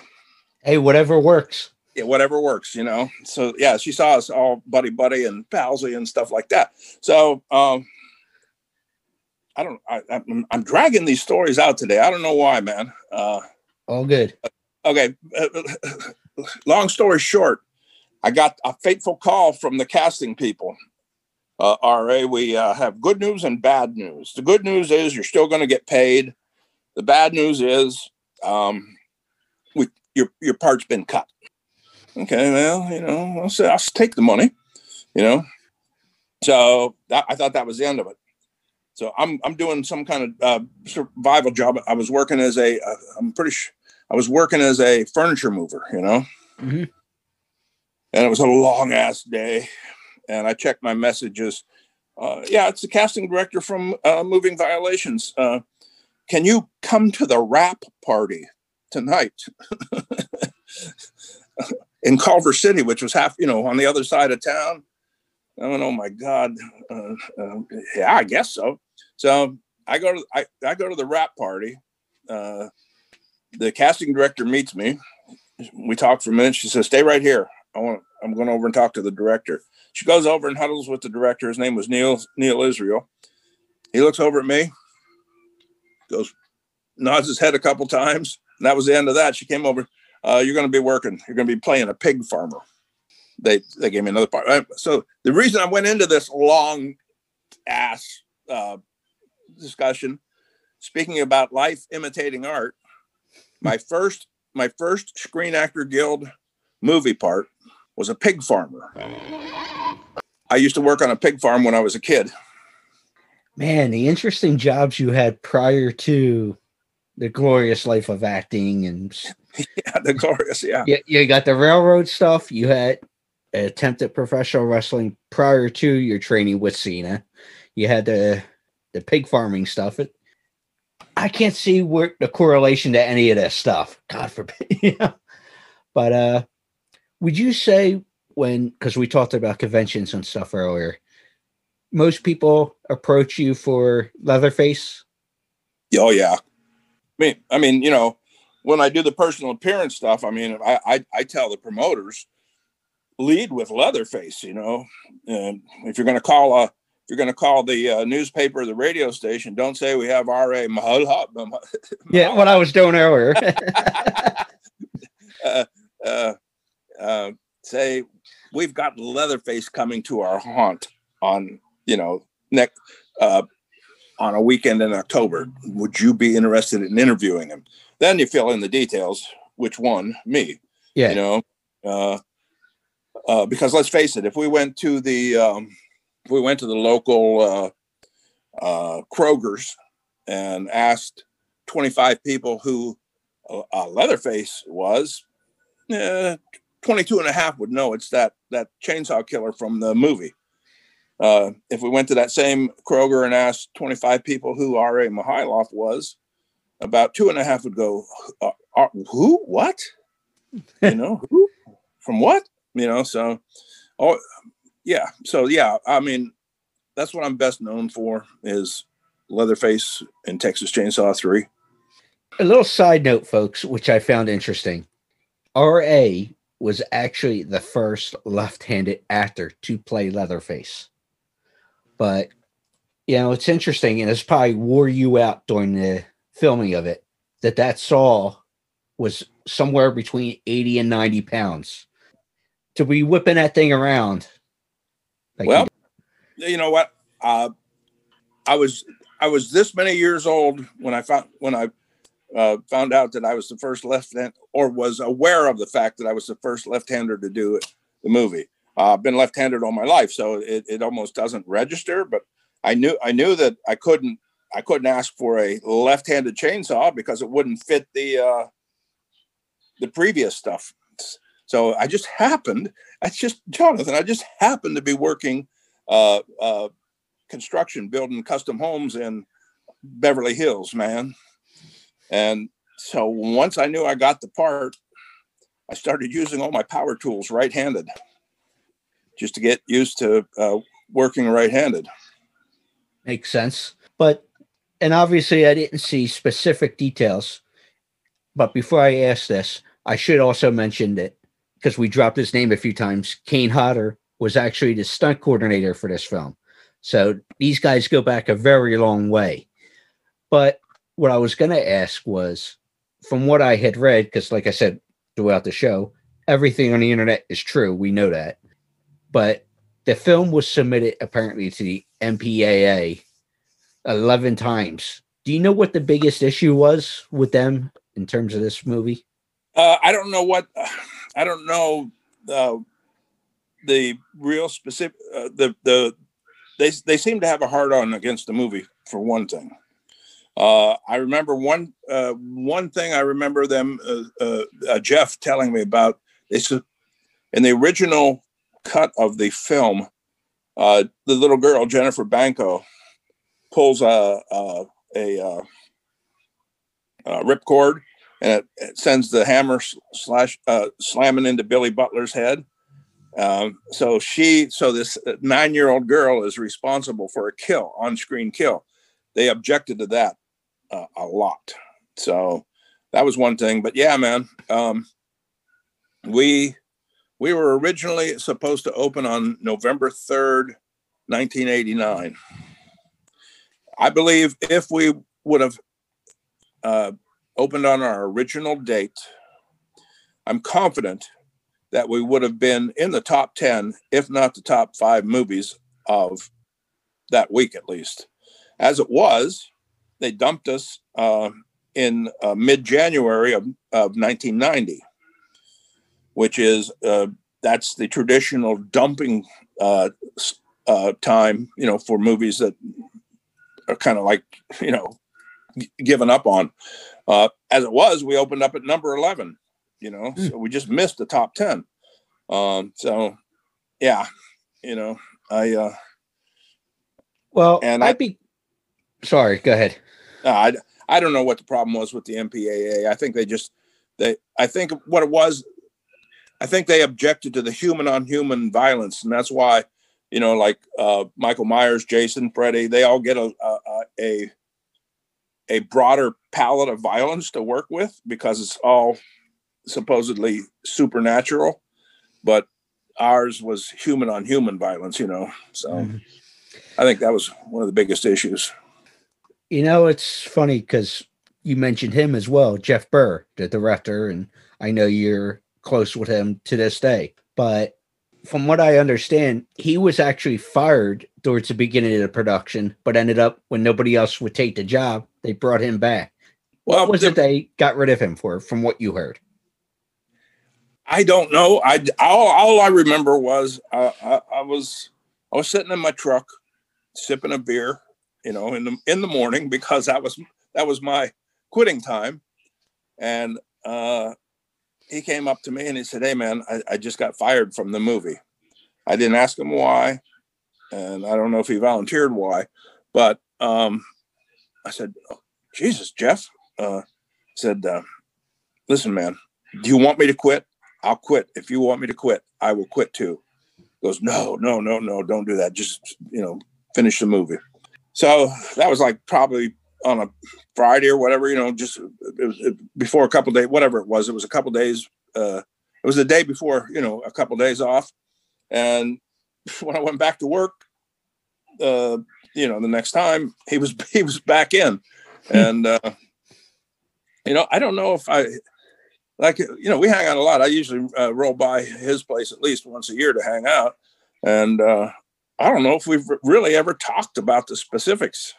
Hey, whatever works. Yeah, whatever works, you know. So yeah, she saw us all buddy buddy and palsy and stuff like that. So um I don't I, I'm, I'm dragging these stories out today. I don't know why, man. Uh All good. okay, long story short, I got a fateful call from the casting people. Uh, RA, we uh, have good news and bad news. The good news is you're still going to get paid. The bad news is um, we, your your part's been cut. Okay, well, you know, I'll say I'll take the money. You know, so that, I thought that was the end of it. So I'm I'm doing some kind of uh, survival job. I was working as a uh, I'm pretty sure I was working as a furniture mover. You know, Mm-hmm. and it was a long ass day. And I checked my messages. Uh, yeah, it's the casting director from uh, Moving Violations. Uh, can you come to the wrap party tonight in Culver City, which was half, you know, on the other side of town? I don't know. My God, uh, uh, yeah, I guess so. So I go to I, I go to the wrap party. Uh, the casting director meets me. We talk for a minute. She says, "Stay right here. I want. I'm going over and talk to the director." She goes over and huddles with the director. His name was Neal Neal Israel. He looks over at me, goes, nods his head a couple times, and that was the end of that. She came over. Uh, you're going to be working. You're going to be playing a pig farmer. They they gave me another part. Uh, So the reason I went into this long ass uh, discussion, speaking about life imitating art, my hmm. first my first Screen Actor Guild movie part was a pig farmer. I used to work on a pig farm when I was a kid. Man, the interesting jobs you had prior to the glorious life of acting and yeah, the glorious, yeah. You, you got the railroad stuff. You had an attempt at professional wrestling prior to your training with Cena. You had the the pig farming stuff. It, I can't see where the correlation to any of this stuff. God forbid. yeah. But uh would you say when because we talked about conventions and stuff earlier, most people approach you for Leatherface? Oh yeah. I mean, I mean, you know, when I do the personal appearance stuff, I mean, I I, I tell the promoters lead with Leatherface. You know, and if you're going to call a you're going to call the uh, newspaper or the radio station, don't say we have R.A. Yeah, what I was doing earlier. uh, uh, uh, say we've got Leatherface coming to our haunt on you know next uh, on a weekend in October. Would you be interested in interviewing him? Then you fill in the details. Which one? Me. Yeah. You know, uh, uh, because let's face it, if we went to the um, we went to the local uh, uh, Kroger's and asked 25 people who uh, Leatherface was, eh, 22 and a half would know it's that that chainsaw killer from the movie. Uh, if we went to that same Kroger and asked 25 people who R.A. Mihailoff was, about two and a half would go, uh, uh, who? What? You know, who? From what? You know, so, oh, yeah. So, yeah, I mean, that's what I'm best known for is Leatherface and Texas Chainsaw 3. A little side note, folks, which I found interesting. R.A. was actually the first left handed actor to play Leatherface. But, you know, it's interesting, and it's probably wore you out during the filming of it that that saw was somewhere between 80 and 90 pounds. To be whipping that thing around. Like well, you, you know what? Uh, I was I was this many years old when I found when I uh, found out that I was the first left hand or was aware of the fact that I was the first left-hander to do it, the movie. Uh, I've been left-handed all my life, so it, it almost doesn't register. But I knew I knew that I couldn't I couldn't ask for a left-handed chainsaw because it wouldn't fit the uh, the previous stuff. So I just happened. I just Jonathan. I just happened to be working uh, uh, construction, building custom homes in Beverly Hills, man. And so once I knew I got the part, I started using all my power tools right-handed, just to get used to uh, working right-handed. Makes sense. But and obviously I didn't see specific details. But before I ask this, I should also mention that because we dropped his name a few times, Kane Hodder was actually the stunt coordinator for this film. So these guys go back a very long way. But what I was going to ask was from what I had read, because like I said throughout the show, everything on the internet is true. We know that. But the film was submitted apparently to the MPAA 11 times. Do you know what the biggest issue was with them in terms of this movie? Uh, I don't know what, I don't know uh, the real specific, uh, the, the, they, they seem to have a hard on against the movie for one thing. Uh, I remember one uh, one thing I remember them uh, uh, uh Jeff telling me about. It's in the original cut of the film. Uh, the little girl Jennifer Banko pulls a a, a, a ripcord and it, it, sends the hammer slash uh, slamming into Billy Butler's head. Um, so she, so this nine-year-old girl is responsible for a kill, on-screen kill. They objected to that uh, a lot. So that was one thing. But yeah, man, um, we we were originally supposed to open on November third, nineteen eighty nine. I believe if we would have uh, opened on our original date, I'm confident that we would have been in the top 10, if not the top five movies of that week at least. As it was, they dumped us uh, in uh, mid January of, of 1990, which is uh, that's the traditional dumping uh, uh, time, you know, for movies that are kind of like, you know, given up on. Uh, as it was, we opened up at number 11 You know, so we just missed the top ten. Um, so yeah, you know, I uh, Well, And I'd I- be sorry. Go ahead. I I don't know what the problem was with the MPAA. I think they just they I think what it was. I think they objected to the human on human violence, and that's why you know, like uh, Michael Myers, Jason, Freddy, they all get a a, a a broader palette of violence to work with because it's all supposedly supernatural, but ours was human on human violence. You know, so Mm-hmm. I think that was one of the biggest issues. You know, it's funny because you mentioned him as well, Jeff Burr, the director, and I know you're close with him to this day. But from what I understand, he was actually fired towards the beginning of the production, but ended up when nobody else would take the job, they brought him back. Well, What was it they got rid of him for, from what you heard? I don't know. I all, all I remember was uh, I, I was I was sitting in my truck sipping a beer, you know, in the in the morning because that was that was my quitting time, and uh, he came up to me and he said, "Hey, man, I, I just got fired from the movie." I didn't ask him why, and I don't know if he volunteered why, but um, I said, oh, "Jesus, Jeff," uh, said, uh, "Listen, man, do you want me to quit?" I'll quit. If you want me to quit, I will quit too. Goes, no, no, no, no, don't do that. Just, you know, finish the movie. So that was like probably on a Friday or whatever, you know, just it was it, before a couple days, whatever it was. It was a couple days. Uh, it was the day before, you know, a couple days off. And when I went back to work, uh, you know, the next time he was he was back in, and uh, you know, I don't know if I like you know we hang out a lot. I usually uh, roll by his place at least once a year to hang out, and uh, I don't know if we've really ever talked about the specifics.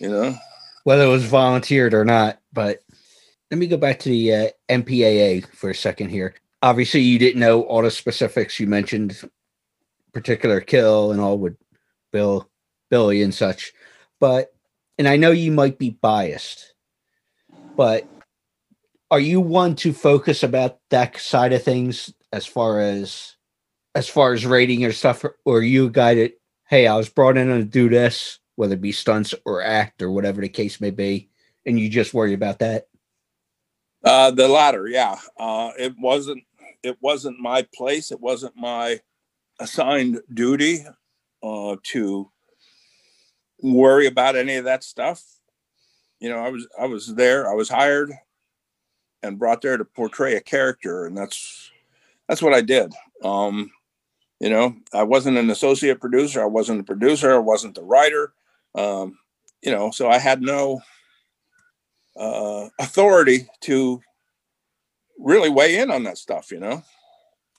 You know, whether it was volunteered or not. But let me go back to the uh, MPAA for a second here. Obviously, you didn't know all the specifics. You mentioned particular kill and all with Bill, Billy, and such. But and I know you might be biased, but are you one to focus about that side of things as far as as far as rating your stuff, or you that hey, I was brought in to do this, whether it be stunts or act or whatever the case may be, and you just worry about that? uh, the latter, yeah. Uh, it wasn't it wasn't my place. It wasn't my assigned duty uh, to worry about any of that stuff. You know, I was I was there. I was hired and brought there to portray a character, and that's that's what I did. Um, you know, I wasn't an associate producer. I wasn't a producer. I wasn't the writer. Um, you know, so I had no uh, authority to really weigh in on that stuff. You know,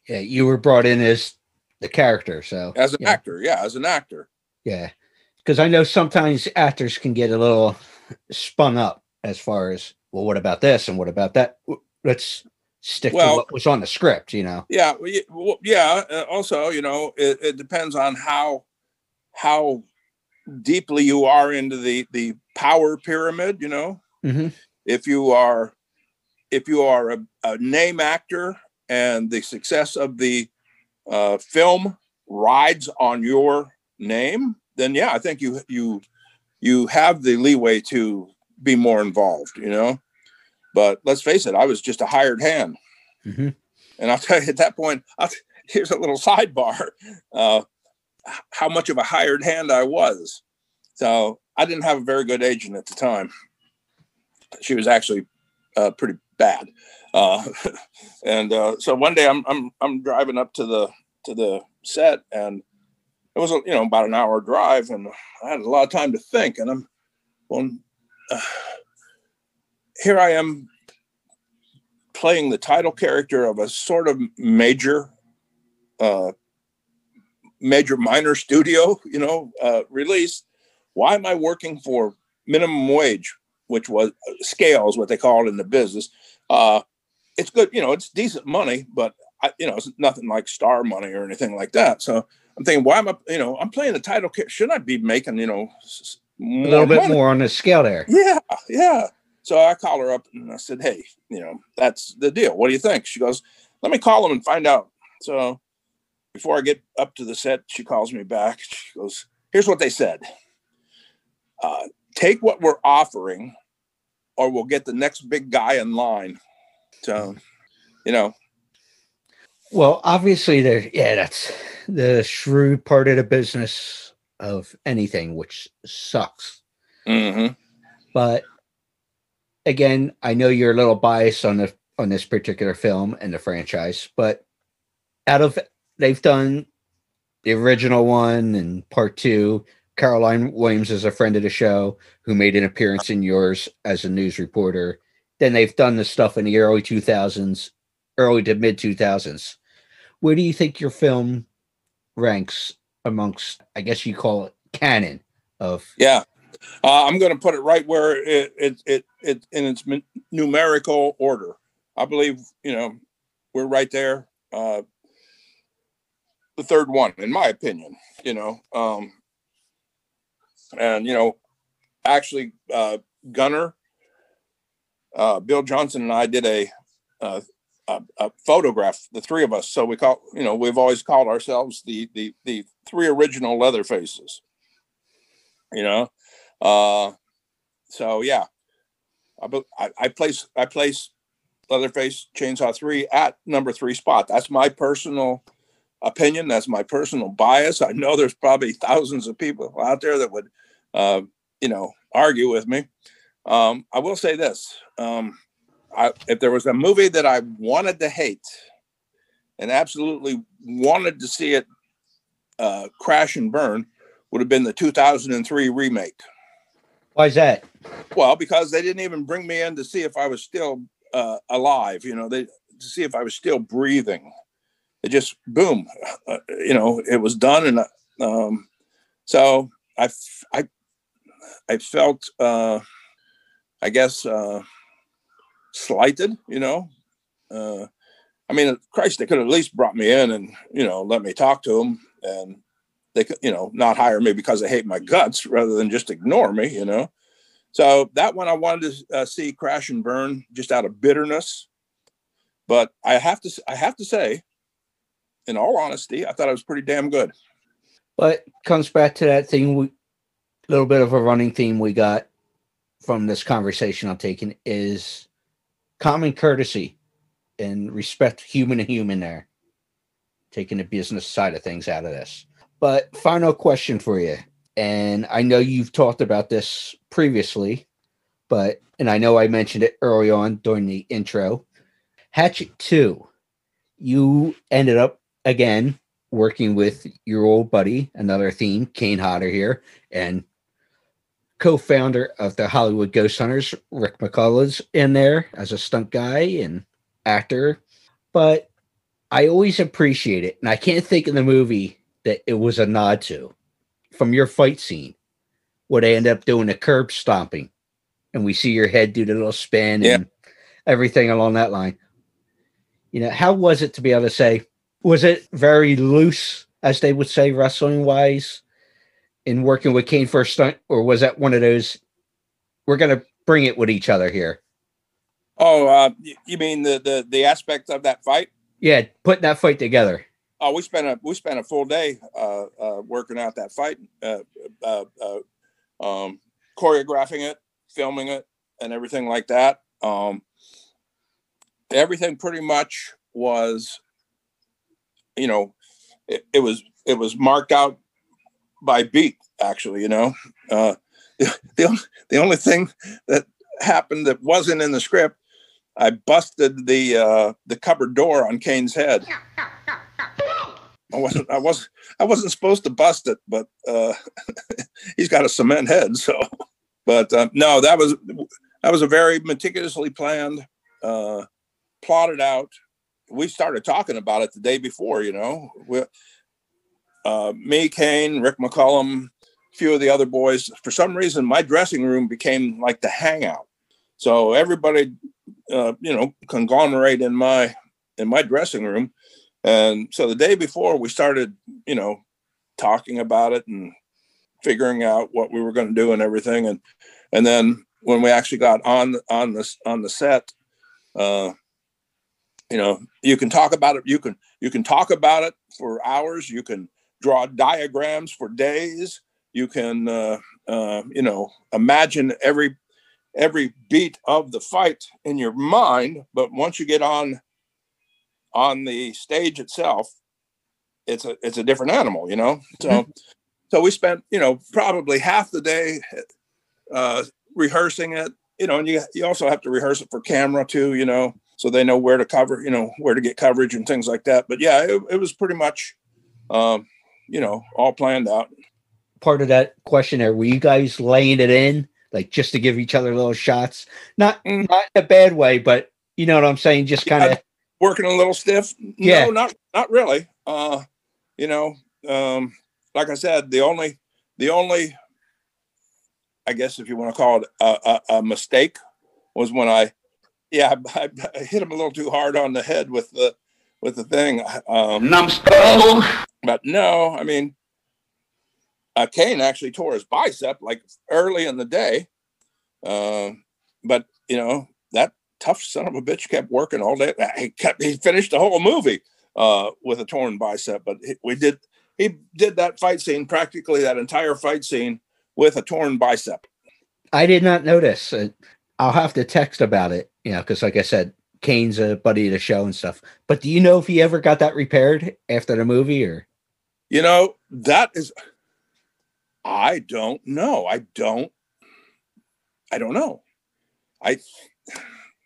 Yeah, you were brought in as the character, so as an yeah. actor, yeah, as an actor. Yeah, because I know sometimes actors can get a little spun up as far as well, what about this and what about that? Let's stick to Well- what was on the script, you know. Yeah, well, yeah. uh, Also, you know, it, it depends on how how deeply you are into the the power pyramid. You know, Mm-hmm. if you are if you are a, a name actor and the success of the uh, film rides on your name, then yeah, I think you you you have the leeway to be more involved. You know, but let's face it, I was just a hired hand. Mm-hmm. And I'll tell you at that point, I'll, here's a little sidebar uh, how much of a hired hand I was. So I didn't have a very good agent at the time. She was actually uh, pretty bad. Uh, and uh, so one day I'm, I'm, I'm driving up to the, to the set and it was, you know, about an hour drive and I had a lot of time to think and I'm uh, here I am playing the title character of a sort of major uh major minor studio you know uh release why am i working for minimum wage which was uh, scales what they call it in the business uh it's good you know it's decent money but I, you know it's nothing like star money or anything like that so i'm thinking why am i you know i'm playing the title shouldn't i be making you know a little bit money? more on the scale there. Yeah, yeah. So I call her up and I said, Hey, you know, that's the deal. What do you think? She goes, Let me call them and find out. So before I get up to the set, she calls me back. She goes, Here's what they said uh, Take what we're offering, or we'll get the next big guy in line. So, you know. Well, obviously, there, yeah, that's the shrewd part of the business of anything, which sucks. Mm-hmm. But again, I know you're a little biased on the on this particular film and the franchise, but out of they've done the original one and part two. Caroline Williams is a friend of the show who made an appearance in yours as a news reporter. Then they've done the stuff in the early 2000s, early to mid 2000s. Where do you think your film ranks amongst, I guess you call it canon of? Yeah, uh, I'm going to put it right where it, it, it, it, in its numerical order. I believe, you know, we're right there. Uh, the third one, in my opinion, you know. Um, and, you know, actually, uh, Gunnar, uh, Bill Johnson, and I did a, uh, a, a, photograph, the three of us. So we call, you know, we've always called ourselves the the the three original leather faces. You know, uh, so yeah, I, I place I place Leatherface Chainsaw Three at number three spot. That's my personal opinion. That's my personal bias. I know there's probably thousands of people out there that would, uh, you know, argue with me. Um, I will say this: um, I, if there was a movie that I wanted to hate and absolutely wanted to see it uh, crash and burn, would have been the 2003 remake. Why is that? Well, because they didn't even bring me in to see if I was still uh, alive. You know, they to see if I was still breathing it just boom, uh, you know, it was done, and um, so I, I, I felt, uh, I guess, uh, slighted. You know, uh, I mean, Christ, they could at least brought me in and you know let me talk to them, and they could, you know, not hire me because they hate my guts rather than just ignore me. You know, so that one I wanted to uh, see crash and burn just out of bitterness. But I have to, I have to say, in all honesty, I thought it was pretty damn good. But comes back to that thing, we a little bit of a running theme we got from this conversation I'm taking is common courtesy and respect human to human there. Taking the business side of things out of this. But final question for you. And I know you've talked about this previously, but and I know I mentioned it early on during the intro. Hatchet 2, you ended up again working with your old buddy, another theme, Kane Hodder here, and co-founder of the Hollywood Ghost Hunters, Rick McCullough's in there as a stunt guy and actor. But I always appreciate it, and I can't think of the movie that it was a nod to from your fight scene, where they end up doing a curb stomping, and we see your head do the little spin yeah. and everything along that line. You know, how was it to be able to say, was it very loose, as they would say, wrestling wise, in working with Kane for a stunt, or was that one of those? We're going to bring it with each other here. Oh, uh, you mean the the the aspect of that fight? Yeah, putting that fight together. Oh, we spent a we spent a full day uh, uh, working out that fight, uh, uh, uh, um, choreographing it, filming it, and everything like that. Um, everything pretty much was you know, it, it was it was marked out by beat. Actually, you know, uh, the the, the only thing that happened that wasn't in the script, I busted the uh, the cupboard door on Kane's head. I wasn't I wasn't I wasn't supposed to bust it, but uh, he's got a cement head, so. But uh, no, that was that was a very meticulously planned, uh, plotted out we started talking about it the day before, you know, uh, me, Kane, Rick McCallum, a few of the other boys. For some reason, my dressing room became like the hangout. So everybody, uh, you know, conglomerate in my in my dressing room. And so the day before, we started, you know, talking about it and figuring out what we were going to do and everything. And and then when we actually got on on this on the set, uh, you know, you can talk about it. You can you can talk about it for hours. You can draw diagrams for days. You can uh, uh, you know imagine every every beat of the fight in your mind. But once you get on on the stage itself, it's a it's a different animal. You know, so. Mm-hmm. So we spent, you know, probably half the day uh, rehearsing it, you know, and you you also have to rehearse it for camera too, you know, so they know where to cover, you know, where to get coverage and things like that. But yeah, it, it was pretty much, um, you know, all planned out. Part of that questionnaire, were you guys laying it in, like just to give each other little shots? Not Mm. not in a bad way, but you know what I'm saying? Just kind of Working a little stiff? Yeah. No, not not really. Uh, you know, um, like I said, the only the only I guess if you want to call it a, a, a mistake was when I, yeah, I, I hit him a little too hard on the head with the with the thing. Um, Numbskull. but no, I mean, uh, Kane actually tore his bicep like early in the day. Um, but you know that tough son of a bitch kept working all day. He kept he finished the whole movie uh, with a torn bicep. But he, we did he did that fight scene practically that entire fight scene with a torn bicep. I did not notice. I'll have to text about it, you know, because like I said, Kane's a buddy of the show and stuff. But do you know if he ever got that repaired after the movie or? You know that is. I don't know. I don't. I don't know. I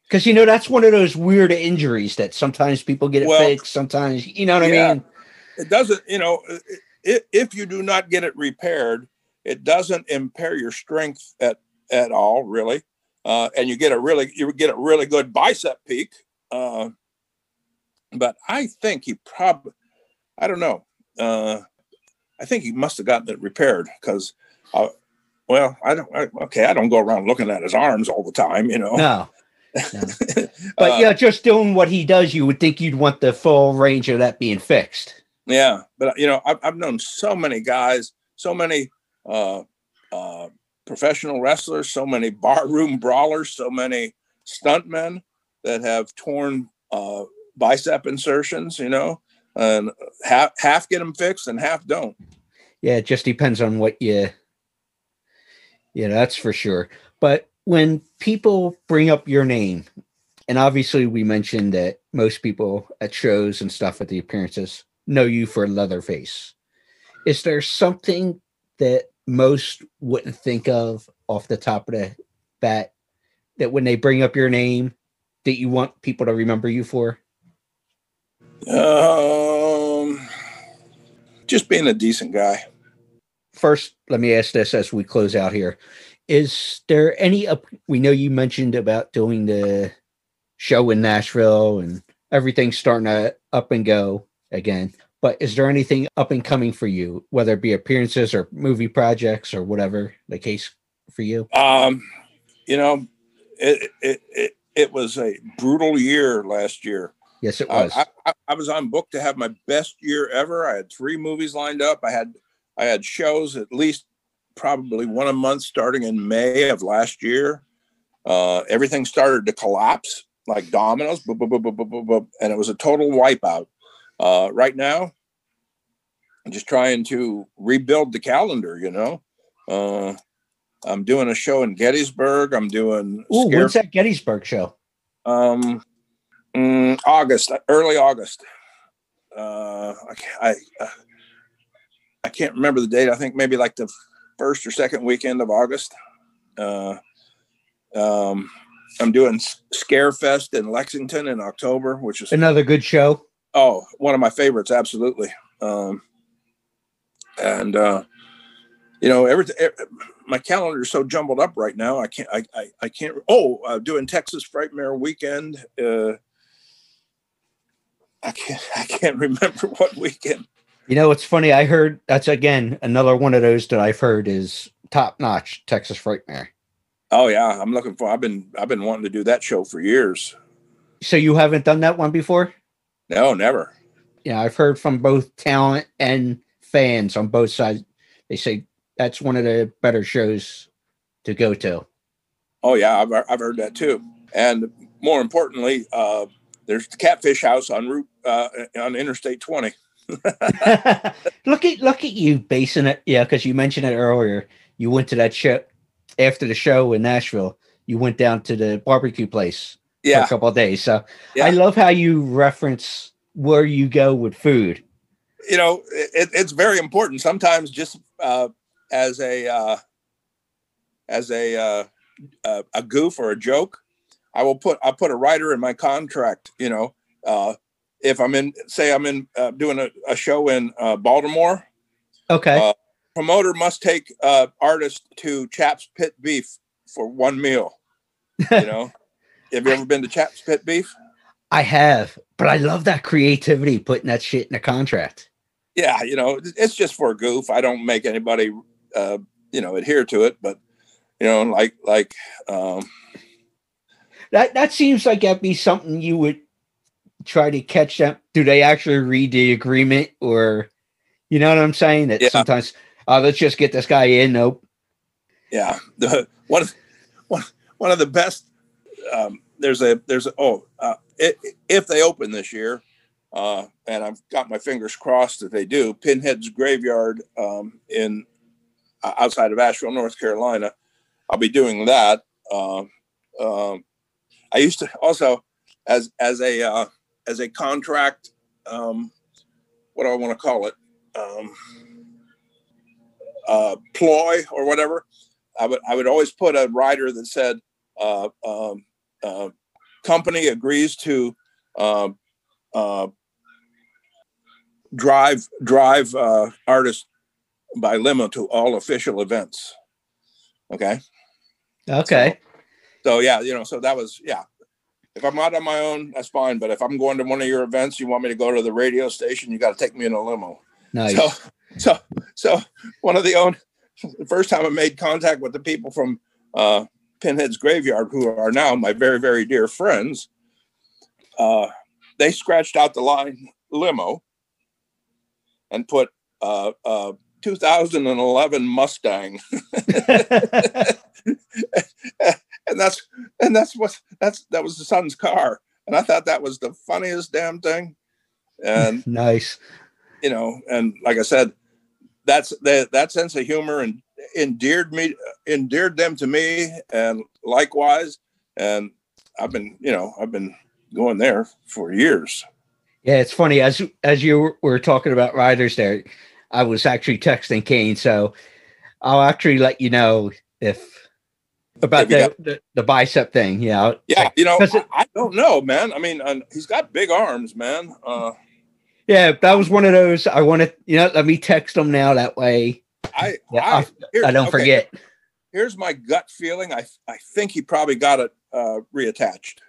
Because you know that's one of those weird injuries that sometimes people get it Well, fixed, sometimes you know what yeah. I mean. it doesn't you know if, if you do not get it repaired it doesn't impair your strength at at all really uh, and you get a really you get a really good bicep peak uh, but i think he probably i don't know uh, i think he must have gotten it repaired because uh, well i don't I, okay i don't go around looking at his arms all the time you know No, no. but Uh, yeah, just doing what he does, you would think you'd want the full range of that being fixed. Yeah, but you know, I've, I've known so many guys, so many uh, uh, professional wrestlers, so many barroom brawlers, so many stuntmen that have torn uh, bicep insertions. You know, and half half get them fixed and half don't. Yeah, it just depends on what you. Yeah, that's for sure. But when people bring up your name, and obviously we mentioned that most people at shows and stuff at the appearances know you for Leatherface. Is there something that most wouldn't think of off the top of the bat that when they bring up your name that you want people to remember you for? Um, just being a decent guy. first let me ask this as we close out here is there any up we know you mentioned about doing the show in nashville and everything starting to up and go again but is there anything up and coming for you whether it be appearances or movie projects or whatever the case for you Um, you know, it it it, it was a brutal year last year. yes it was I, I, I was on book to have my best year ever. I had three movies lined up. I had I had shows at least probably one a month starting in May of last year. Uh, everything started to collapse like dominoes, boop, boop, boop, and it was a total wipeout. Uh, right now, I'm just trying to rebuild the calendar. You know, uh, I'm doing a show in Gettysburg. I'm doing Ooh, Scare- when's that gettysburg show um, mm, August, early August. Uh, I, I, uh, I can't remember the date. I think maybe like the first or second weekend of August. Uh, um, I'm doing Scarefest in Lexington in October, which is another good show oh one of my favorites, absolutely. Um, and uh, you know, everything. My calendar is so jumbled up right now. I can't. I. I, I can't. Oh, uh, doing Texas Frightmare weekend. Uh, I can't. I can't remember what weekend. you know it's funny i heard that's again another one of those that i've heard is top notch texas frightmare Oh yeah, I'm looking for. I've been. I've been wanting to do that show for years. so you haven't done that one before No, never. yeah, I've heard from both talent and fans on both sides. They say that's one of the better shows to go to. Oh yeah, I've I've heard that too. And more importantly, uh, there's the Catfish House on route uh, on Interstate 20. look at look at you basing it, yeah, because you mentioned it earlier. You went to that show after the show in Nashville. You went down to the barbecue place Yeah. for a couple of days. So Yeah. I love how you reference where you go with food. you know it, it's very important sometimes just uh, as a uh, as a uh, a a goof or a joke i will put i put a writer in my contract you know uh, if i'm in say i'm in uh, doing a, a show in uh, baltimore Okay. uh, promoter must take uh, artist to chaps pit beef for one meal you know have you ever been to chaps pit beef I have, but I love that creativity putting that shit in a contract. yeah, you know, it's just for a goof. I don't make anybody, uh, you know, adhere to it, but you know, like like um, That that seems like that'd be something you would try to catch them. Do they actually read the agreement or you know what I'm saying? That Yeah. sometimes uh, let's just get this guy in. Nope. yeah, the one of one one of the best. Um, there's a there's a oh, uh, i if they open this year, uh, and I've got my fingers crossed that they do. Pinhead's Graveyard um, in uh, outside of Asheville, North Carolina. I'll be doing that. Um um, I used to also as as a uh, as a contract. Um, what do I want to call it? Um, uh, ploy or whatever. I would I would always put a rider that said uh, um, uh, company agrees to um, uh, drive drive uh, artist by limo to all official events. Okay. Okay. So yeah, you know, so that was yeah. If I'm out on my own, that's fine. But if I'm going to one of your events, you want me to go to the radio station, you got to take me in a limo. Nice. So, so, so one of the own, the first time I made contact with the people from uh, Pinhead's Graveyard, who are now my very, very dear friends, uh, they scratched out the line limo and put uh, uh, 2011 Mustang, and that's and that's what that's that was the son's car, and I thought that was the funniest damn thing, and nice. you know, and like I said, that's that that sense of humor and endeared me endeared them to me, and likewise, and I've been you know I've been going there for years. Yeah, it's funny as as you were- talking about riders there. I was actually texting Kane, so I'll actually let you know if about the, got- the the bicep thing. Yeah, Yeah, you know, it- I, I don't know, man. I mean, uh, he's got big arms, man. Uh, yeah. That was one of those. I wanted, you know, let me text him now. That way, I Yeah, I, here- I don't okay, forget. Here's my gut feeling. I I think he probably got it uh, reattached.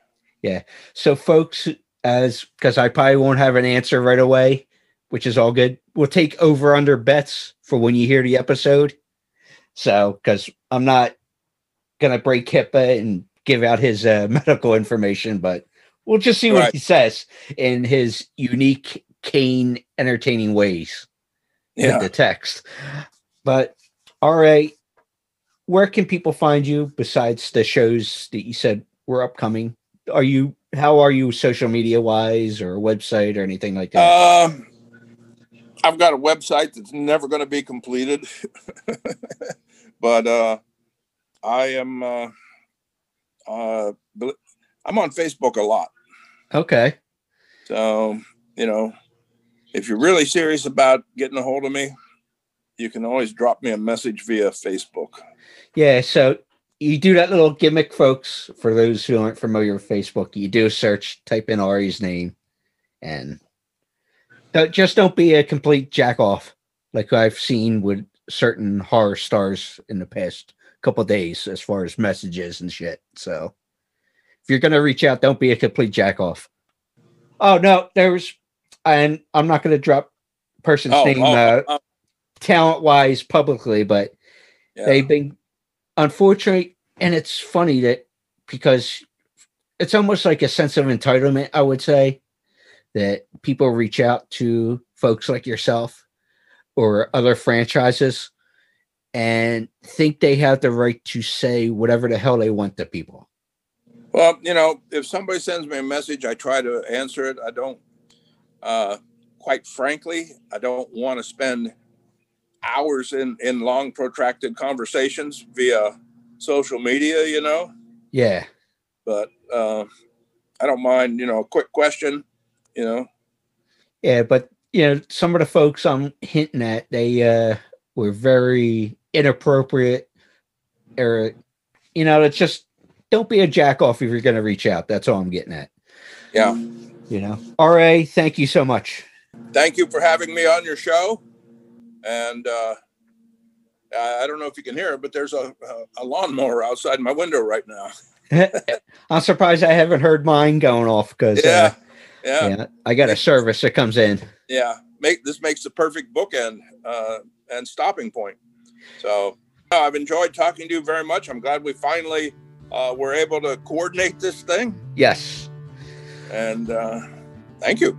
Yeah. So, folks, as because I probably won't have an answer right away, which is all good. We'll take over under bets for when you hear the episode. So, because I'm not gonna break HIPAA and give out his uh, medical information, but we'll just see what he says in his unique Kane entertaining ways Yeah. the text. But all right, where can people find you besides the shows that you said were upcoming? Are you how are you social media wise or website or anything like that? Um, I've got a website that's never going to be completed, but uh, I am. Uh, uh, I'm on Facebook a lot, okay. so you know, if you're really serious about getting a hold of me, you can always drop me a message via Facebook. Yeah, so you do that little gimmick, folks. For those who aren't familiar with Facebook, you do a search, type in Ari's name, and don't, just don't be a complete jack off like I've seen with certain horror stars in the past couple days as far as messages and shit. So if you're gonna reach out, don't be a complete jack off. Oh no, there's and I'm not gonna drop person's Oh, name oh, uh, oh, talent wise publicly, but yeah. they've been unfortunate and it's funny that because it's almost like a sense of entitlement i would say that people reach out to folks like yourself or other franchises and think they have the right to say whatever the hell they want to people. Well, you know, if somebody sends me a message, I try to answer it. I don't, uh, quite frankly, I don't want to spend hours in, in long, protracted conversations via social media, you know? Yeah. But uh, I don't mind, you know, a quick question, you know? Yeah, but, you know, some of the folks I'm hinting at, they uh, were very inappropriate or, you know, it's just don't be a jack off if you're going to reach out. That's all I'm getting at. Yeah. You know, Ari, thank you so much. Thank you for having me on your show. And uh, I don't know if you can hear it, but there's a, a lawnmower outside my window right now. I'm surprised I haven't heard mine going off because yeah, uh, yeah, yeah, I got a service that comes in. yeah. Make this makes the perfect bookend uh, and stopping point. So I've enjoyed talking to you very much. I'm glad we finally uh, were able to coordinate this thing. Yes. And uh, thank you.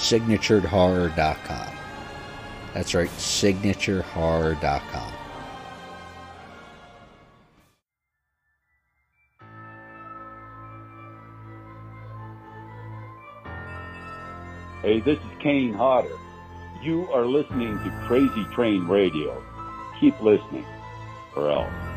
Signaturedhorror.com. That's right, signaturedhorror.com. Hey, this is Kane Hodder. You are listening to Crazy Train Radio. Keep listening, or else.